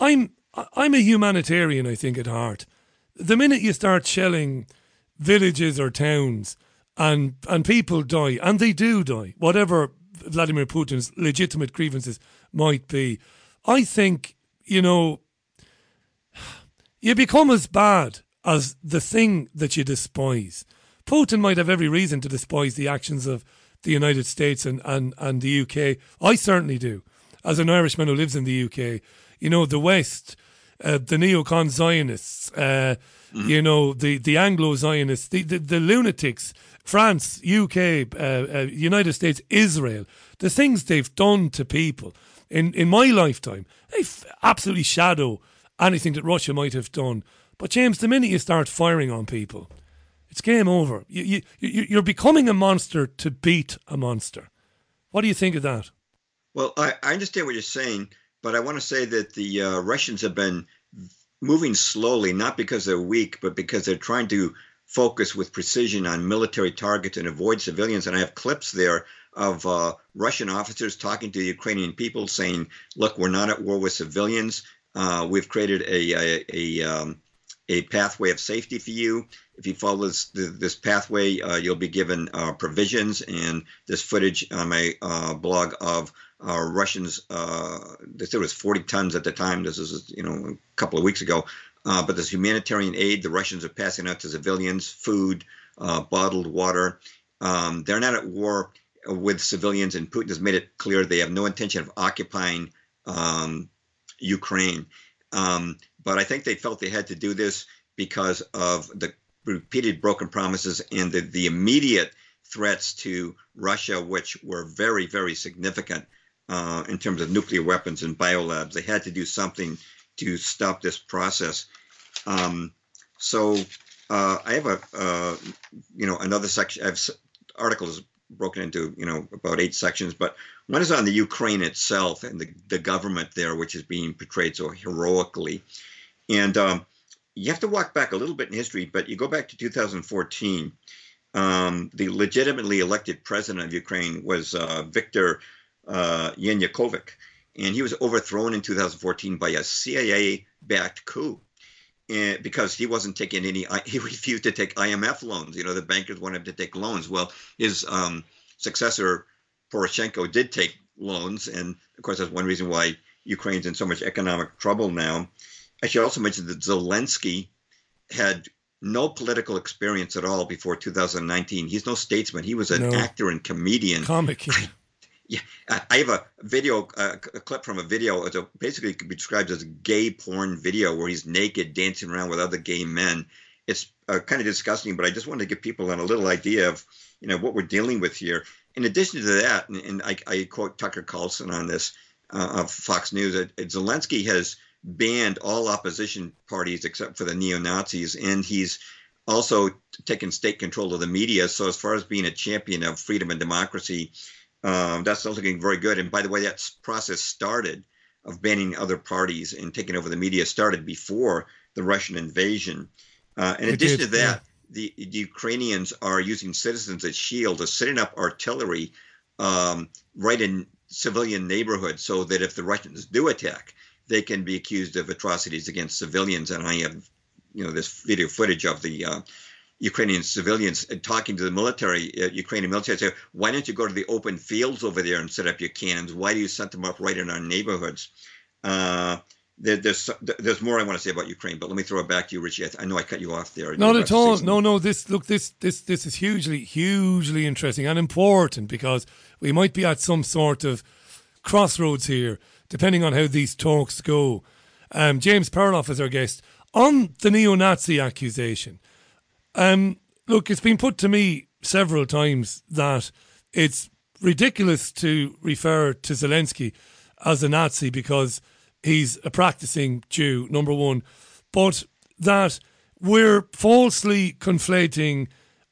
I'm I'm a humanitarian, I think, at heart. The minute you start shelling villages or towns and and people die, and they do die, whatever Vladimir Putin's legitimate grievances might be, I think, you know, you become as bad as the thing that you despise. Putin might have every reason to despise the actions of the United States and, and, and the UK. I certainly do. As an Irishman who lives in the UK, you know, the West, uh, the neocon Zionists, uh, you know, the, the Anglo Zionists, the, the, the lunatics, France, UK, uh, uh, United States, Israel, the things they've done to people in, in my lifetime, they f- absolutely shadow anything that Russia might have done. But James, the minute you start firing on people, it's game over. You, you, you, you're becoming a monster to beat a monster. What do you think of that? Well, I, I understand what you're saying, but I want to say that the uh, Russians have been moving slowly, not because they're weak, but because they're trying to focus with precision on military targets and avoid civilians. And I have clips there of uh, Russian officers talking to the Ukrainian people saying, look, we're not at war with civilians. Uh, we've created a, a, a, um, a pathway of safety for you. If you follow this, this pathway, uh, you'll be given uh, provisions. And this footage on my uh, blog of uh, Russians, uh, they said it was 40 tons at the time. This is, you know, a couple of weeks ago. Uh, but this humanitarian aid the Russians are passing out to civilians, food, bottled water. Um, they're not at war with civilians, and Putin has made it clear they have no intention of occupying um, Ukraine. Um, but I think they felt they had to do this because of the repeated broken promises and the, the immediate threats to Russia, which were very, very significant uh, in terms of nuclear weapons and biolabs. They had to do something to stop this process. Um, so uh, I have a, uh, you know, another section. I have s- articles broken into, you know, about eight sections, but one is on the Ukraine itself and the, the government there, which is being portrayed so heroically. And um, you have to walk back a little bit in history, but you go back to 2014. Um, the legitimately elected president of Ukraine was uh, Viktor uh, Yanukovych, and he was overthrown in 2014 by a CIA-backed coup. And because he wasn't taking any, he refused to take IMF loans. You know, the bankers wanted him to take loans. Well, his um, successor Poroshenko did take loans, and of course that's one reason why Ukraine's in so much economic trouble now. I should also mention that Zelensky had no political experience at all before 2019. He's no statesman. He was an No. actor and comedian. Comic. Yeah, I I have a video, uh, a clip from a video. It's a, basically it could be described as a gay porn video where he's naked dancing around with other gay men. It's uh, kind of disgusting, but I just wanted to give people a little idea of you know what we're dealing with here. In addition to that, and, and I, I quote Tucker Carlson on this uh, of Fox News, that Zelensky has banned all opposition parties except for the neo Nazis, and he's also taken state control of the media. So as far as being a champion of freedom and democracy, um, that's not looking very good. And by the way, that process started of banning other parties and taking over the media started before the Russian invasion. Uh, in It addition did, to that, the, the Ukrainians are using citizens as shields, as setting up artillery um, right in civilian neighborhoods, so that if the Russians do attack, they can be accused of atrocities against civilians. And I have, you know, this video footage of the uh, Ukrainian civilians talking to the military, uh, Ukrainian military, say, why don't you go to the open fields over there and set up your cannons? Why do you set them up right in our neighborhoods? Uh, there, there's there's more I want to say about Ukraine, but let me throw it back to you, Richie. I, I know I cut you off there. Not at about to say all. No, no. This look. This this this is hugely hugely interesting and important because we might be at some sort of crossroads here depending on how these talks go. Um, James Perloff is our guest on the neo-Nazi accusation. Um, look, it's been put to me several times that it's ridiculous to refer to Zelensky as a Nazi because he's a practicing Jew, number one, but that we're falsely conflating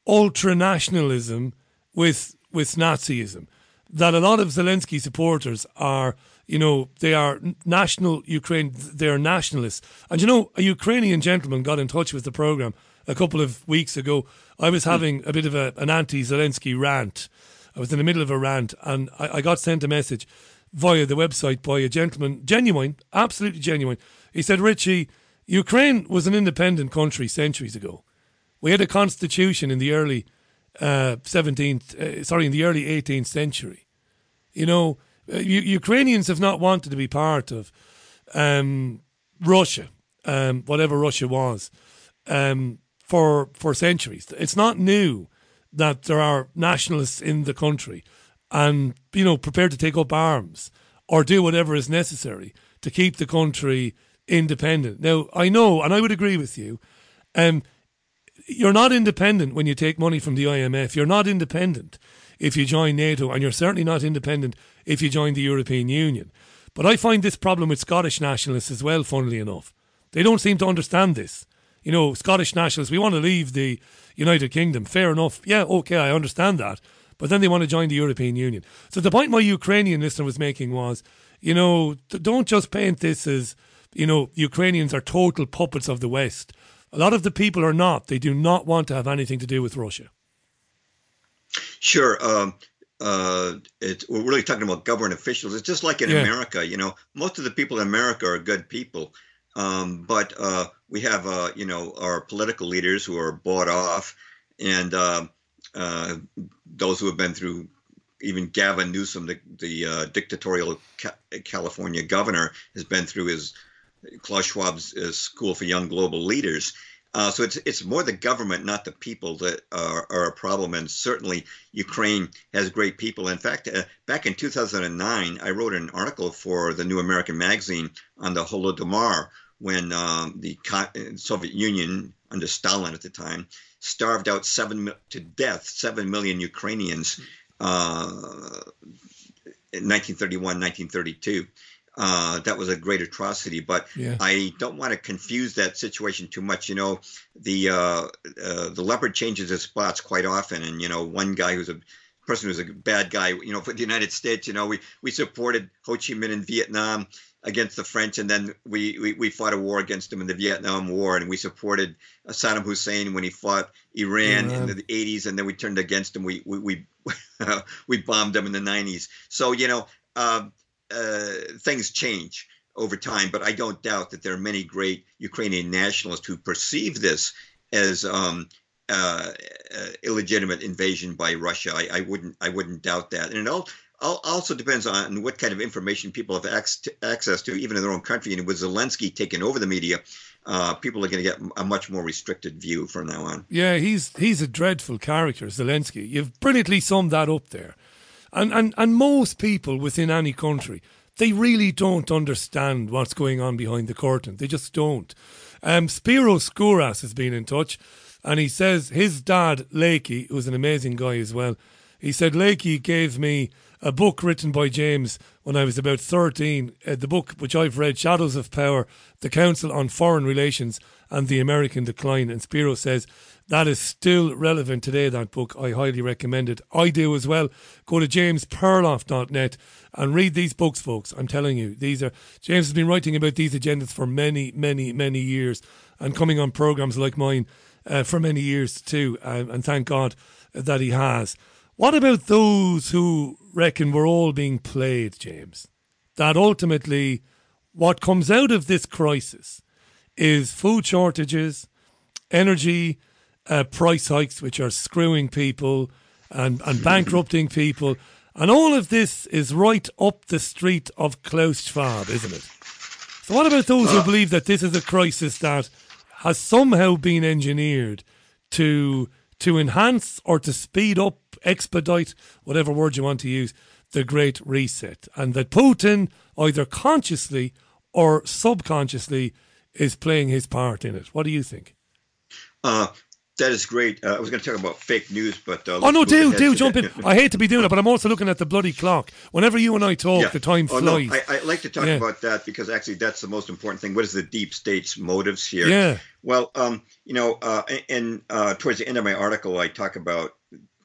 ultra nationalism with with Nazism. That a lot of Zelensky supporters are, you know, they are national Ukraine, they are nationalists. And you know, a Ukrainian gentleman got in touch with the program a couple of weeks ago. I was having a bit of a, an anti-Zelensky rant. I was in the middle of a rant, and I, I got sent a message via the website by a gentleman, genuine, absolutely genuine. He said, Richie, Ukraine was an independent country centuries ago. We had a constitution in the early uh, 17th, uh, sorry, in the early 18th century. You know, U- Ukrainians have not wanted to be part of um, Russia, um, whatever Russia was, um, for for centuries. It's not new that there are nationalists in the country and you know prepared to take up arms or do whatever is necessary to keep the country independent. Now, I know, and I would agree with you. Um, you're not independent when you take money from the IMF. You're not independent if you join NATO, and you're certainly not independent if you join the European Union. But I find this problem with Scottish nationalists as well, funnily enough. They don't seem to understand this. You know, Scottish nationalists, we want to leave the United Kingdom. Fair enough. Yeah, okay, I understand that. But then they want to join the European Union. So the point my Ukrainian listener was making was, you know, don't just paint this as, you know, Ukrainians are total puppets of the West. A lot of the people are not. They do not want to have anything to do with Russia. Sure. Um, uh, it, we're really talking about government officials. It's just like in Yeah. America, you know, most of the people in America are good people. Um, but uh, we have, uh, you know, our political leaders who are bought off and uh, uh, those who have been through even Gavin Newsom, the, the uh, dictatorial ca- California governor, has been through his Klaus Schwab's uh, School for Young Global Leaders. Uh, so it's it's more the government, not the people, that are, are a problem. And certainly, Ukraine has great people. In fact, uh, back in 2009, I wrote an article for the New American Magazine on the Holodomor when um, the Co- Soviet Union, under Stalin at the time, starved out seven to death seven million Ukrainians uh, in 1931, 1932. Uh, that was a great atrocity, but Yeah. I don't want to confuse that situation too much. You know, the uh, uh, the leopard changes its spots quite often, and you know, one guy who's a person who's a bad guy. You know, for the United States, you know, we we supported Ho Chi Minh in Vietnam against the French, and then we, we, we fought a war against him in the Vietnam War, and we supported Saddam Hussein when he fought Iran Iran. in the 80s, and then we turned against him. We we we, we bombed him in the 90s. So you know, uh, uh, things change over time, but I don't doubt that there are many great Ukrainian nationalists who perceive this as um, uh, uh, illegitimate invasion by Russia. I, I wouldn't I wouldn't doubt that, and it all, all also depends on what kind of information people have ac- access to, even in their own country. And with Zelensky taking over the media, uh, people are going to get a much more restricted view from now on. Yeah, he's he's a dreadful character, Zelensky. You've brilliantly summed that up there. And and and most people within any country, they really don't understand what's going on behind the curtain. They just don't. Um, Spiro Skouras has been in touch, and he says his dad, Lakey, who's an amazing guy as well, he said Lakey gave me a book written by James when I was about 13, uh, the book which I've read, Shadows of Power, The Council on Foreign Relations and the American Decline. And Spiro says that is still relevant today, that book. I highly recommend it. I do as well. Go to jamesperloff.net and read these books, folks. I'm telling you, these are, James has been writing about these agendas for many, many, many years and coming on programs like mine uh, for many years too. Um, and thank God that he has. What about those who reckon we're all being played, James? That ultimately, what comes out of this crisis is food shortages, energy uh, price hikes, which are screwing people and, and bankrupting people. And all of this is right up the street of Klaus Schwab, isn't it? So, what about those who believe that this is a crisis that has somehow been engineered to to enhance or to speed up, expedite, whatever word you want to use, the Great Reset, and that Putin, either consciously or subconsciously, is playing his part in it. What do you think? Uh, that is great. Uh, I was going to talk about fake news, but uh, Oh no, do do jump in. I hate to be doing it, but I'm also looking at the bloody clock. Whenever you and I talk, Yeah. the time Oh, flies. no, I, I like to talk Yeah. about that because actually that's the most important thing. What is the deep state's motives here? Yeah. Well, um, you know, uh, and uh, towards the end of my article, I talk about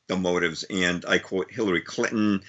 the motives, and I quote Hillary Clinton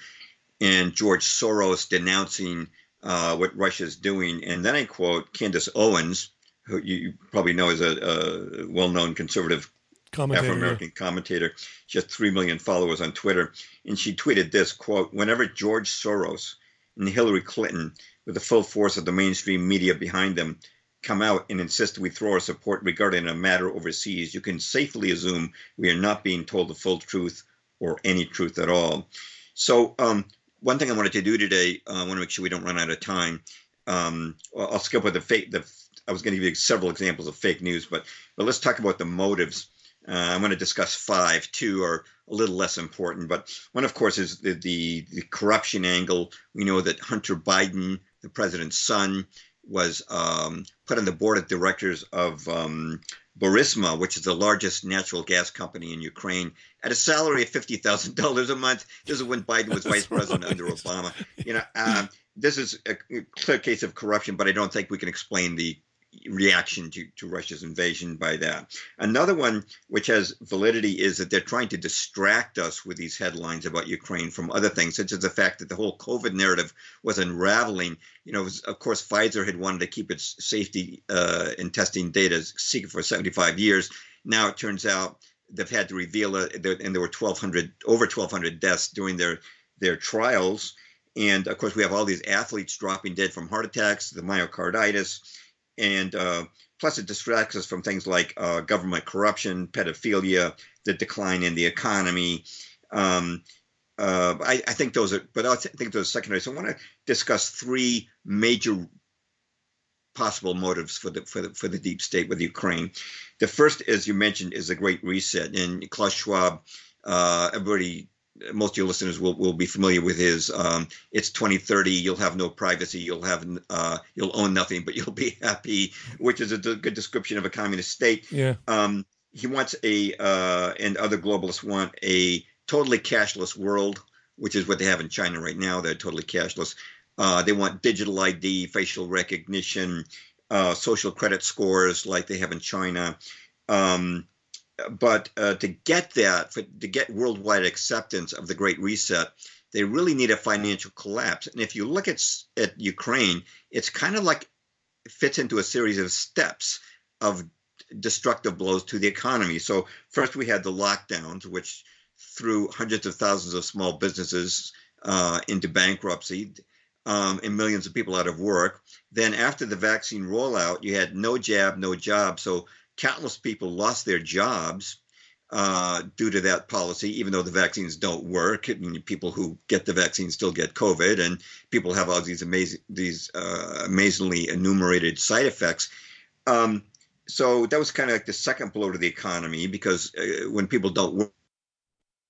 and George Soros denouncing uh, what Russia's doing, and then I quote Candace Owens, who you you probably know is a, a well-known conservative Commentator, Afro-American commentator. She has three million followers on Twitter, and she tweeted this quote: "Whenever George Soros and Hillary Clinton, with the full force of the mainstream media behind them, come out and insist we throw our support regarding a matter overseas, you can safely assume we are not being told the full truth or any truth at all." So, um, one thing I wanted to do today, uh, I want to make sure we don't run out of time. Um, I'll skip with the fake. The I was going to give you several examples of fake news, but but let's talk about the motives. Uh, I'm going to discuss five. Two are a little less important, but one, of course, is the, the the corruption angle. We know that Hunter Biden, the president's son, was um, put on the board of directors of um, Burisma, which is the largest natural gas company in Ukraine, at a salary of fifty thousand dollars a month. This is when Biden was vice president under Obama. You know, um, this is a clear case of corruption, but I don't think we can explain the reaction to, to Russia's invasion by that. Another one, which has validity, is that they're trying to distract us with these headlines about Ukraine from other things, such as the fact that the whole COVID narrative was unraveling. You know, was, of course, Pfizer had wanted to keep its safety uh, and testing data secret for 75 years. Now it turns out they've had to reveal it, and there were 1,200 over 1,200 deaths during their their trials. And of course, we have all these athletes dropping dead from heart attacks, the myocarditis, and uh, plus it distracts us from things like uh, government corruption, pedophilia, the decline in the economy. Um, uh, I, I think those are, but I think those are secondary. So I want to discuss three major possible motives for the for the for the deep state with Ukraine. The first, as you mentioned, is the Great Reset, and Klaus Schwab. Uh, everybody, most of your listeners will, will be familiar with his. Um, it's 2030. You'll have no privacy. You'll have uh, you'll own nothing, but you'll be happy, which is a d- good description of a communist state. Yeah. Um, he wants a, uh, and other globalists want a totally cashless world, which is what they have in China right now. They're totally cashless. Uh, they want digital ID, facial recognition, uh, social credit scores like they have in China. Um, but uh, to get that, for, to get worldwide acceptance of the Great Reset, they really need a financial collapse. And if you look at at Ukraine, it's kind of like it fits into a series of steps of destructive blows to the economy. So first we had the lockdowns, which threw hundreds of thousands of small businesses uh, into bankruptcy um, and millions of people out of work. Then after the vaccine rollout, you had no jab, no job. So countless people lost their jobs uh, due to that policy, even though the vaccines don't work. I mean, people who get the vaccine still get COVID, and people have all these amazing, these uh, amazingly enumerated side effects. Um, so that was kind of like the second blow to the economy because uh, when people don't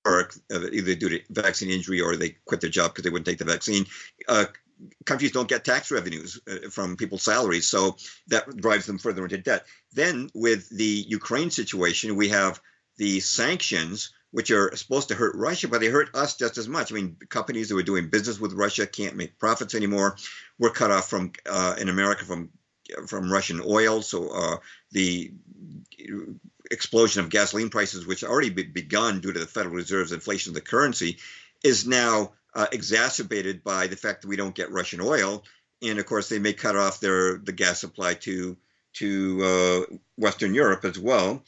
work, uh, either due to vaccine injury or they quit their job because they wouldn't take the vaccine. Countries don't get tax revenues uh, from people's salaries, so that drives them further into debt. Then, with the Ukraine situation, we have the sanctions, which are supposed to hurt Russia, but they hurt us just as much. I mean, companies that were doing business with Russia can't make profits anymore. We're cut off from uh, in America from from Russian oil, so uh, the explosion of gasoline prices, which already be- begun due to the Federal Reserve's inflation of the currency, is now uh, exacerbated by the fact that we don't get Russian oil, and of course they may cut off their the gas supply to to uh, Western Europe as well.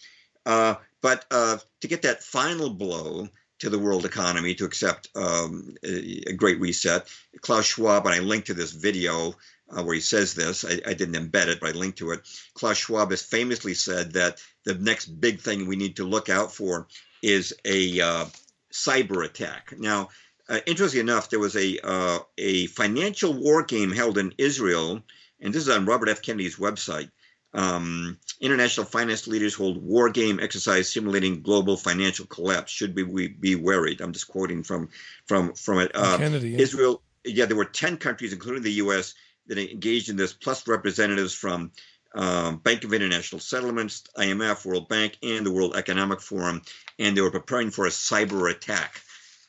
Uh, but uh, to get that final blow to the world economy to accept um, a, a great reset, Klaus Schwab, and I linked to this video uh, where he says this. I, I didn't embed it, but I linked to it. Klaus Schwab has famously said that the next big thing we need to look out for is a uh, cyber attack. Now, uh, interestingly enough, there was a uh, a financial war game held in Israel, and this is on Robert F. Kennedy's website. Um, international finance leaders hold war game exercise simulating global financial collapse. Should we, we be worried? I'm just quoting from from from it. Uh, Kennedy, yeah. Israel. Yeah, there were ten countries, including the U.S., that engaged in this, plus representatives from um, Bank of International Settlements, IMF, World Bank, and the World Economic Forum, and they were preparing for a cyber attack,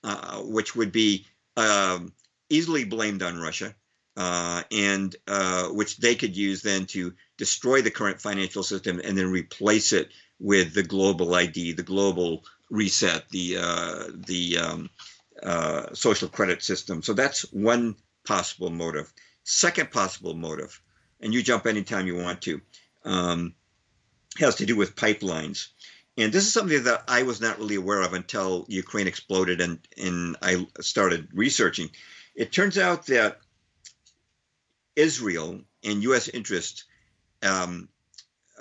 uh, which would be um, easily blamed on Russia, uh, and uh, which they could use then to destroy the current financial system and then replace it with the global ID, the global reset, the uh, the um, uh, social credit system. So that's one possible motive. Second possible motive and you jump anytime you want to, um, has to do with pipelines. And this is something that I was not really aware of until Ukraine exploded and, and I started researching. It turns out that Israel and U.S. interests um,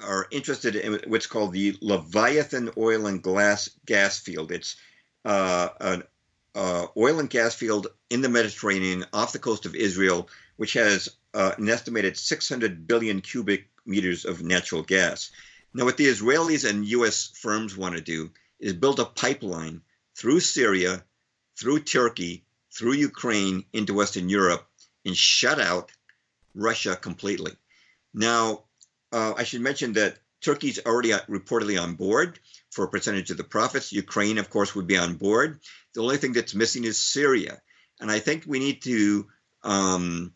are interested in what's called the Leviathan oil and gas gas field. It's uh, an uh, oil and gas field in the Mediterranean off the coast of Israel, which has uh, an estimated 600 billion cubic meters of natural gas. Now, what the Israelis and U.S. firms want to do is build a pipeline through Syria, through Turkey, through Ukraine into Western Europe and shut out Russia completely. Now, uh, I should mention that Turkey's already uh, reportedly on board for a percentage of the profits. Ukraine, of course, would be on board. The only thing that's missing is Syria. And I think we need to um,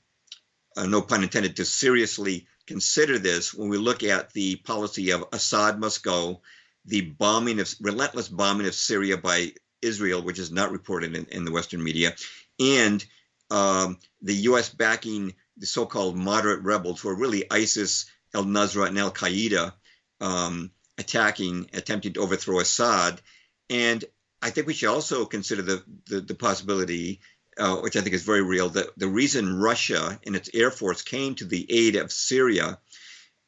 uh, no pun intended, to seriously consider this when we look at the policy of Assad must go, the bombing of relentless bombing of Syria by Israel, which is not reported in, in the Western media, and um, the U.S. backing the so-called moderate rebels, who are really ISIS, Al Nusra, and Al Qaeda, um, attacking, attempting to overthrow Assad. And I think we should also consider the, the, the possibility uh, which I think is very real, that the reason Russia and its air force came to the aid of Syria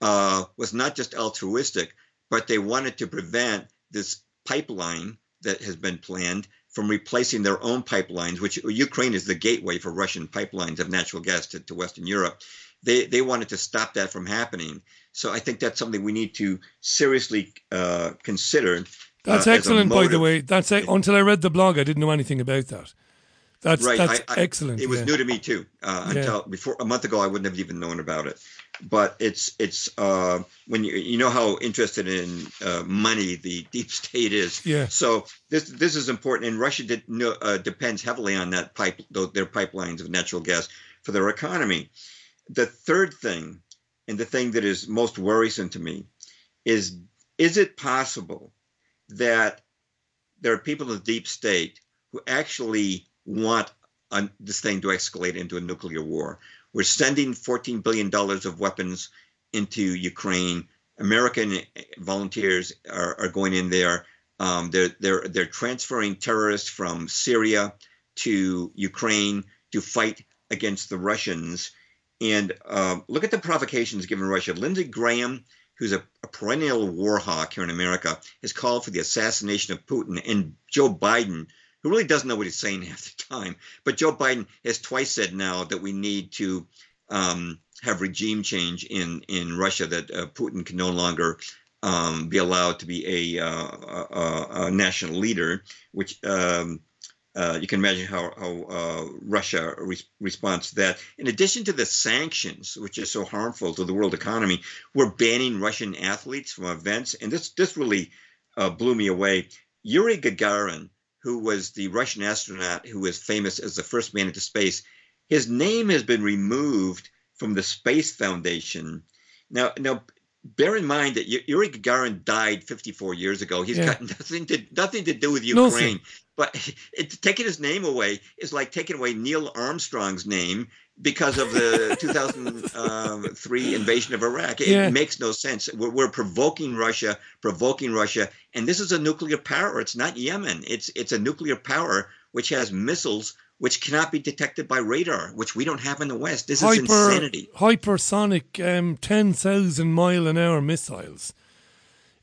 uh, was not just altruistic, but they wanted to prevent this pipeline that has been planned from replacing their own pipelines, which Ukraine is the gateway for Russian pipelines of natural gas to, to Western Europe. They, they wanted to stop that from happening. So I think that's something we need to seriously uh, consider. That's uh, excellent, by the way. That's until I read the blog, I didn't know anything about that. That's right. that's I, I, excellent. It was yeah. new to me too. Uh, Yeah. until before a month ago, I wouldn't have even known about it. But it's it's uh, when you you know how interested in uh, money the deep state is. Yeah. So this this is important, and Russia did, uh, depends heavily on that pipe their pipelines of natural gas for their economy. The third thing, and the thing that is most worrisome to me, is is it possible that there are people in the deep state who actually want this thing to escalate into a nuclear war. We're sending $14 billion of weapons into Ukraine. American volunteers are, are going in there. Um, they're, they're, they're transferring terrorists from Syria to Ukraine to fight against the Russians. And um, look at the provocations given Russia. Lindsey Graham, who's a, a perennial war hawk here in America, has called for the assassination of Putin. And Joe Biden, who really doesn't know what he's saying half the time, but Joe Biden has twice said now that we need to um, have regime change in in Russia, that uh, Putin can no longer um, be allowed to be a, uh, a, a national leader, which um, uh, you can imagine how, how uh, Russia re- responds to that. In addition to the sanctions, which are so harmful to the world economy, we're banning Russian athletes from events, and this this really uh, blew me away. Yuri Gagarin, who was the Russian astronaut who was famous as the first man into space, his name has been removed from the Space Foundation. Now, now, bear in mind that Yuri Gagarin died 54 years ago. He's Yeah. got nothing to nothing to do with Nothing. Ukraine. But it, taking his name away is like taking away Neil Armstrong's name because of the 2003 invasion of Iraq. It Yeah. makes no sense. We're, we're provoking Russia, provoking Russia, and this is a nuclear power. It's not Yemen. It's it's a nuclear power which has missiles which cannot be detected by radar, which we don't have in the West. This is insanity. hypersonic um, 10,000 mile an hour missiles.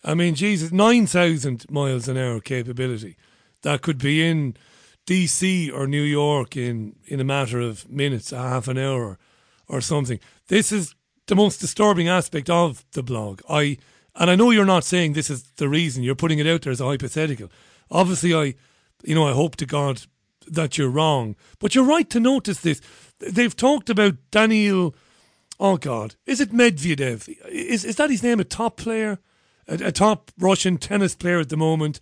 I mean, Jesus, 9,000 miles an hour capability. That could be in DC or New York in, in a matter of minutes, a half an hour or something. This is the most disturbing aspect of the blog. I and I know you're not saying this is the reason. You're putting it out there as a hypothetical. Obviously, I, you know, I hope to God that you're wrong. But you're right to notice this. They've talked about Daniel Oh God, is it Medvedev? Is is that his name? A top player, a, a top Russian tennis player at the moment.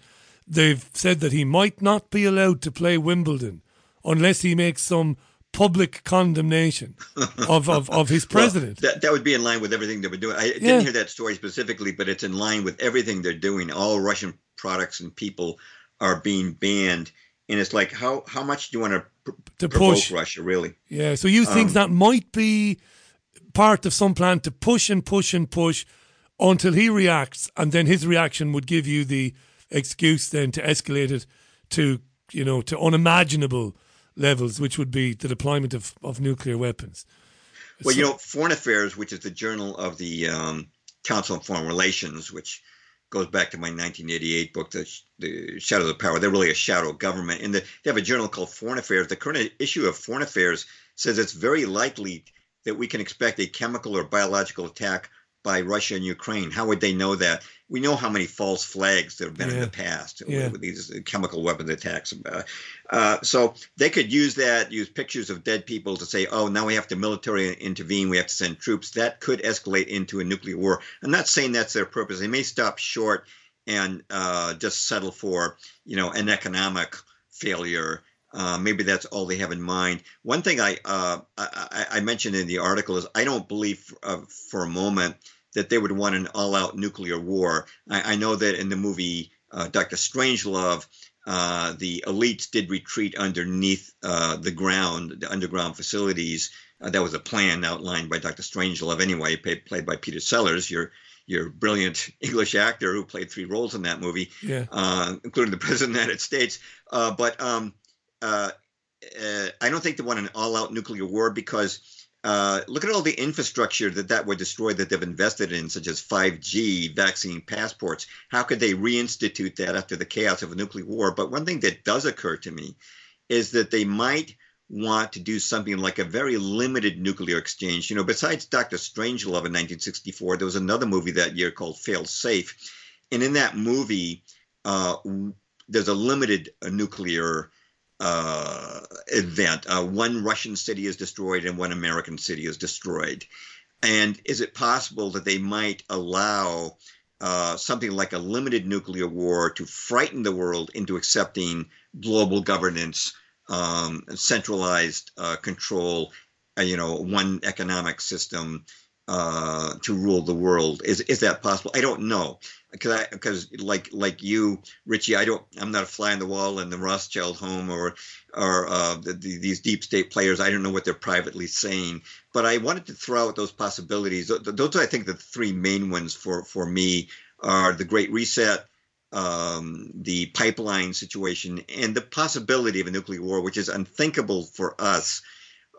They've said that he might not be allowed to play Wimbledon unless he makes some public condemnation of, of, of his president. Well, that, that would be in line with everything they were doing. I didn't Yeah. hear that story specifically, but it's in line with everything they're doing. All Russian products and people are being banned. And it's like, how, how much do you want to, pr- To provoke push. Russia, really? Yeah, so you think Um, that might be part of some plan to push and push and push until he reacts, and then his reaction would give you the excuse then to escalate it to you know to unimaginable levels, which would be the deployment of, of nuclear weapons. Well, So- you know, Foreign Affairs, which is the journal of the um, Council on Foreign Relations, which goes back to my 1988 book, The, the Shadows of Power. They're really a shadow government. And the, they have a journal called Foreign Affairs. The current issue of Foreign Affairs says it's very likely that we can expect a chemical or biological attack by Russia and Ukraine. How would they know that? We know how many false flags there have been in the past Yeah. with these chemical weapons attacks. Uh, uh, so they could use that, use pictures of dead people to say, oh, now we have to military intervene, we have to send troops. That could escalate into a nuclear war. I'm not saying that's their purpose. They may stop short and uh, just settle for, you know, an economic failure. Uh, maybe that's all they have in mind. One thing I, uh, I I mentioned in the article is I don't believe uh, for a moment that they would want an all-out nuclear war. I, I know that in the movie uh, Doctor Strangelove, uh, the elites did retreat underneath uh, the ground, the underground facilities. Uh, that was a plan outlined by Doctor Strangelove, anyway, played, played by Peter Sellers, your your brilliant English actor who played three roles in that movie, Yeah. uh, including the President of the United States. Uh, but um, uh, uh, I don't think they want an all-out nuclear war because uh, look at all the infrastructure that that would destroy that they've invested in, such as 5G, vaccine passports. How could they reinstitute that after the chaos of a nuclear war? But one thing that does occur to me is that they might want to do something like a very limited nuclear exchange. You know, besides Doctor Strangelove in 1964, there was another movie that year called Fail Safe, and in that movie, uh, there's a limited uh, nuclear uh, event. Uh, one Russian city is destroyed and one American city is destroyed. And is it possible that they might allow uh, something like a limited nuclear war to frighten the world into accepting global governance, um, centralized uh, control, uh, you know, one economic system uh, to rule the world? Is is that possible? I don't know because I because like like you, Richie, I don't. I'm not a fly on the wall in the Rothschild home or or uh, the, the, these deep state players. I don't know what they're privately saying, but I wanted to throw out those possibilities. Th- Those are, I think, the three main ones for for me are the Great Reset. Um, the pipeline situation and the possibility of a nuclear war, which is unthinkable for us.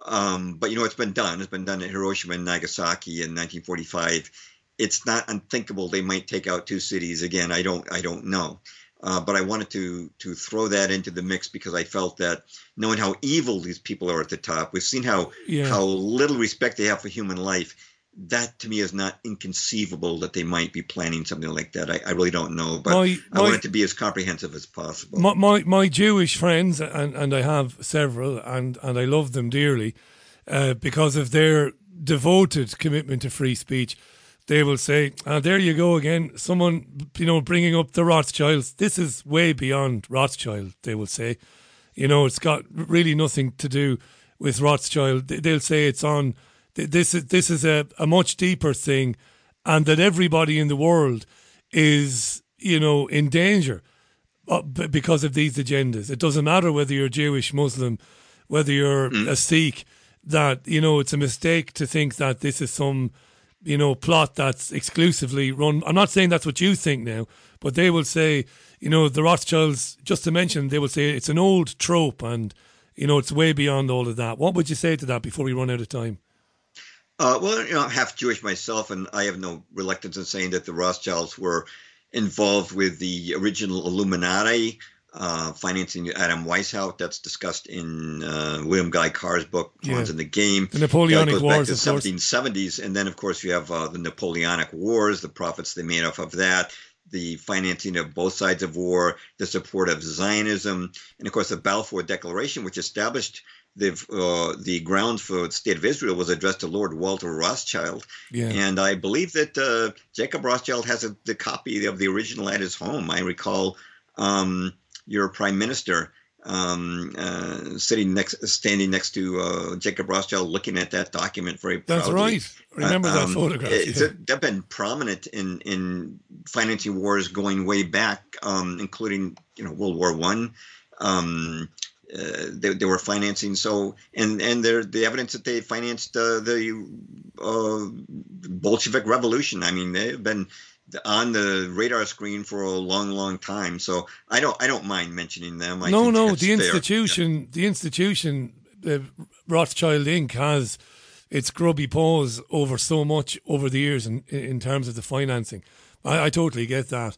Um, but you know, it's been done. It's been done at Hiroshima and Nagasaki in 1945 it's not unthinkable they might take out two cities again. I don't I don't know. Uh, but I wanted to to throw that into the mix because I felt that knowing how evil these people are at the top, we've seen how Yeah. how little respect they have for human life. That to me is not inconceivable that they might be planning something like that. I, I really don't know, but My- I my- want it to be as comprehensive as possible. My, my my Jewish friends, and, and I have several, and, and I love them dearly, uh, because of their devoted commitment to free speech. They will say, ah, "There you go again, someone you know bringing up the Rothschilds. This is way beyond Rothschild." They will say, "You know, it's got really nothing to do with Rothschild." They- They'll say it's on. Th- This is this is a, a much deeper thing, and that everybody in the world is you know in danger uh, because of these agendas. It doesn't matter whether you're Jewish, Muslim, whether you're a Sikh. That you know, it's a mistake to think that this is some you know plot that's exclusively run. I'm not saying that's what you think now, but they will say, you know, the Rothschilds. Just to mention, they will say it's an old trope, and you know, it's way beyond all of that. What would you say to that before we run out of time? Uh, well, you know, I'm half Jewish myself, and I have no reluctance in saying that the Rothschilds were involved with the original Illuminati. uh, financing Adam Weishaupt. That's discussed in uh, William Guy Carr's book, Pawns Yeah. in the Game. The Napoleonic Wars, back to of the course. 1770s. And then, of course, you have uh, the Napoleonic Wars, the profits they made off of that, the financing of both sides of war, the support of Zionism, and, of course, the Balfour Declaration, which established the, uh, the grounds for the state of Israel was addressed to Lord Walter Rothschild. Yeah. And I believe that uh, Jacob Rothschild has a, the copy of the original at his home. I recall um, your prime minister um, uh, sitting next, standing next to uh, Jacob Rothschild, looking at that document very That's proudly. right. I remember that um, photograph, It's yeah. they've been prominent in in financing wars going way back, um, including you know World War One. Um, uh, they, they were financing so and and they're the evidence that they financed uh, the uh, Bolshevik Revolution. I mean, they've been on the radar screen for a long, long time. So I don't I don't mind mentioning them. I no, think no, the institution, the institution, uh, Rothschild Inc. has its grubby paws over so much over the years in, in terms of the financing. I, I totally get that.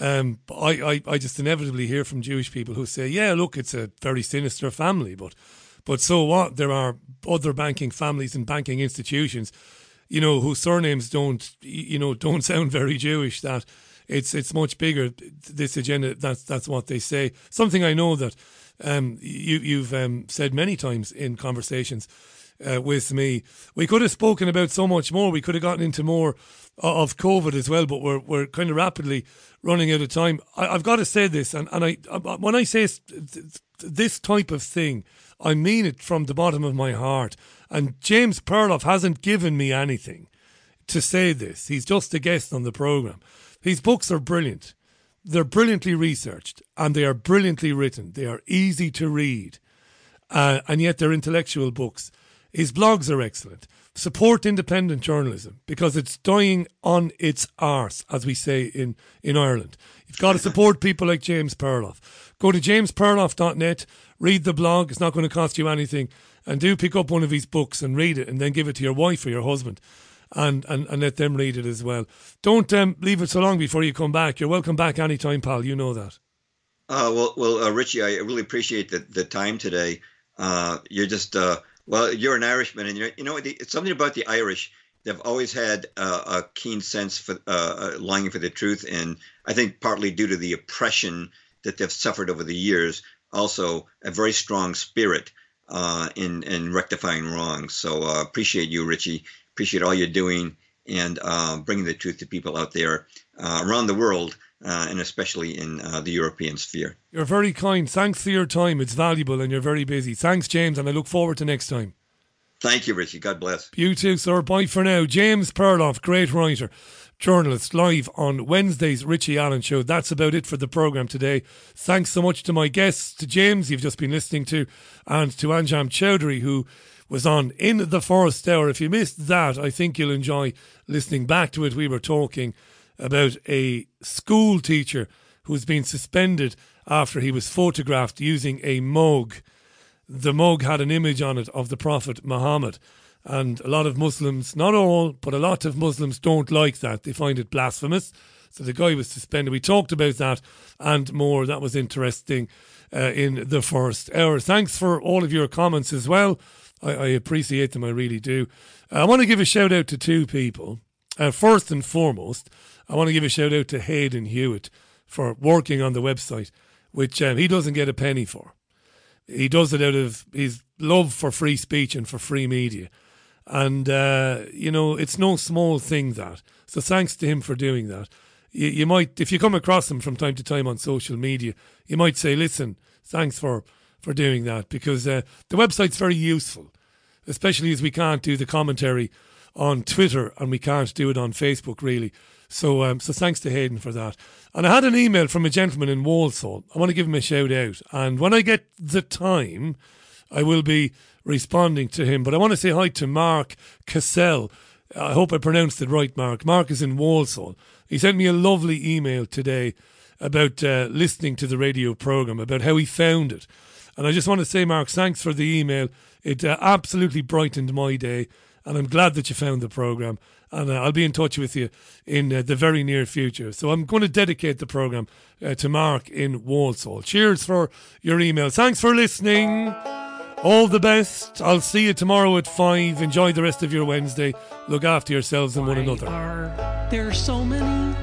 Um, I, I, I just inevitably hear from Jewish people who say, yeah, look, it's a very sinister family, but, but so what? There are other banking families and banking institutions, you know, whose surnames don't, you know, don't sound very Jewish. That it's it's much bigger. This agenda. That's that's what they say. Something I know that um, you you've um, said many times in conversations uh, with me. We could have spoken about so much more. We could have gotten into more of COVID as well, but we're we're kind of rapidly running out of time. I, I've got to say this, and and I I- when I say this type of thing, I mean it from the bottom of my heart. And James Perloff hasn't given me anything to say this. He's just a guest on the program. His books are brilliant. They're brilliantly researched and they are brilliantly written. They are easy to read, uh, and yet they're intellectual books. His blogs are excellent. Support independent journalism because it's dying on its arse, as we say in, in Ireland. You've got to support people like James Perloff. Go to jamesperloff.net, read the blog. It's not going to cost you anything. And do pick up one of his books and read it and then give it to your wife or your husband and, and, and let them read it as well. Don't um, leave it so long before you come back. You're welcome back anytime, pal. You know that. Uh, well, well, uh, Richie, I really appreciate the, the time today. Uh, you're just uh, well, you're an Irishman, and you know, it's something about the Irish. They've always had uh, a keen sense for uh, longing for the truth, and I think partly due to the oppression that they've suffered over the years, also a very strong spirit uh, in in rectifying wrongs. So uh, appreciate you, Richie. Appreciate all you're doing and uh, bringing the truth to people out there uh, around the world, uh, and especially in uh, the European sphere. You're very kind. Thanks for your time. It's valuable and you're very busy. Thanks, James, and I look forward to next time. Thank you, Richie. God bless. You too, sir. Bye for now. James Perloff, great writer, journalist, live on Wednesday's Richie Allen Show. That's about it for the programme today. Thanks so much to my guests, to James, you've just been listening to, and to Anjem Choudary, who was on in the first hour. If you missed that, I think you'll enjoy listening back to it. We were talking about a school teacher who's been suspended after he was photographed using a mug the mug had an image on it of the Prophet Muhammad. And a lot of Muslims, not all, but a lot of Muslims don't like that. They find it blasphemous. So the guy was suspended. We talked about that and more. That was interesting uh, in the first hour. Thanks for all of your comments as well. I, I appreciate them. I really do. I want to give a shout out to two people. Uh, first and foremost, I want to give a shout out to Hayden Hewitt for working on the website, which um, he doesn't get a penny for he does it out of his love for free speech and for free media. And, uh, you know, it's no small thing that. So thanks to him for doing that. You, you might, if you come across him from time to time on social media, you might say, listen, thanks for, for doing that because uh, the website's very useful, especially as we can't do the commentary on Twitter and we can't do it on Facebook really. So, um, so thanks to Hayden for that. And I had an email from a gentleman in Walsall. I want to give him a shout out. And when I get the time, I will be responding to him. But I want to say hi to Mark Cassell. I hope I pronounced it right, Mark. Mark is in Walsall. He sent me a lovely email today about uh, listening to the radio program, about how he found it. And I just want to say, Mark, thanks for the email. It uh, absolutely brightened my day. and I'm glad that you found the program. And uh, I'll be in touch with you in uh, the very near future. So I'm going to dedicate the program uh, to Mark in Walsall. Cheers for your email. Thanks for listening. All the best. I'll see you tomorrow at five. Enjoy the rest of your Wednesday. Look after yourselves and one another. There's so many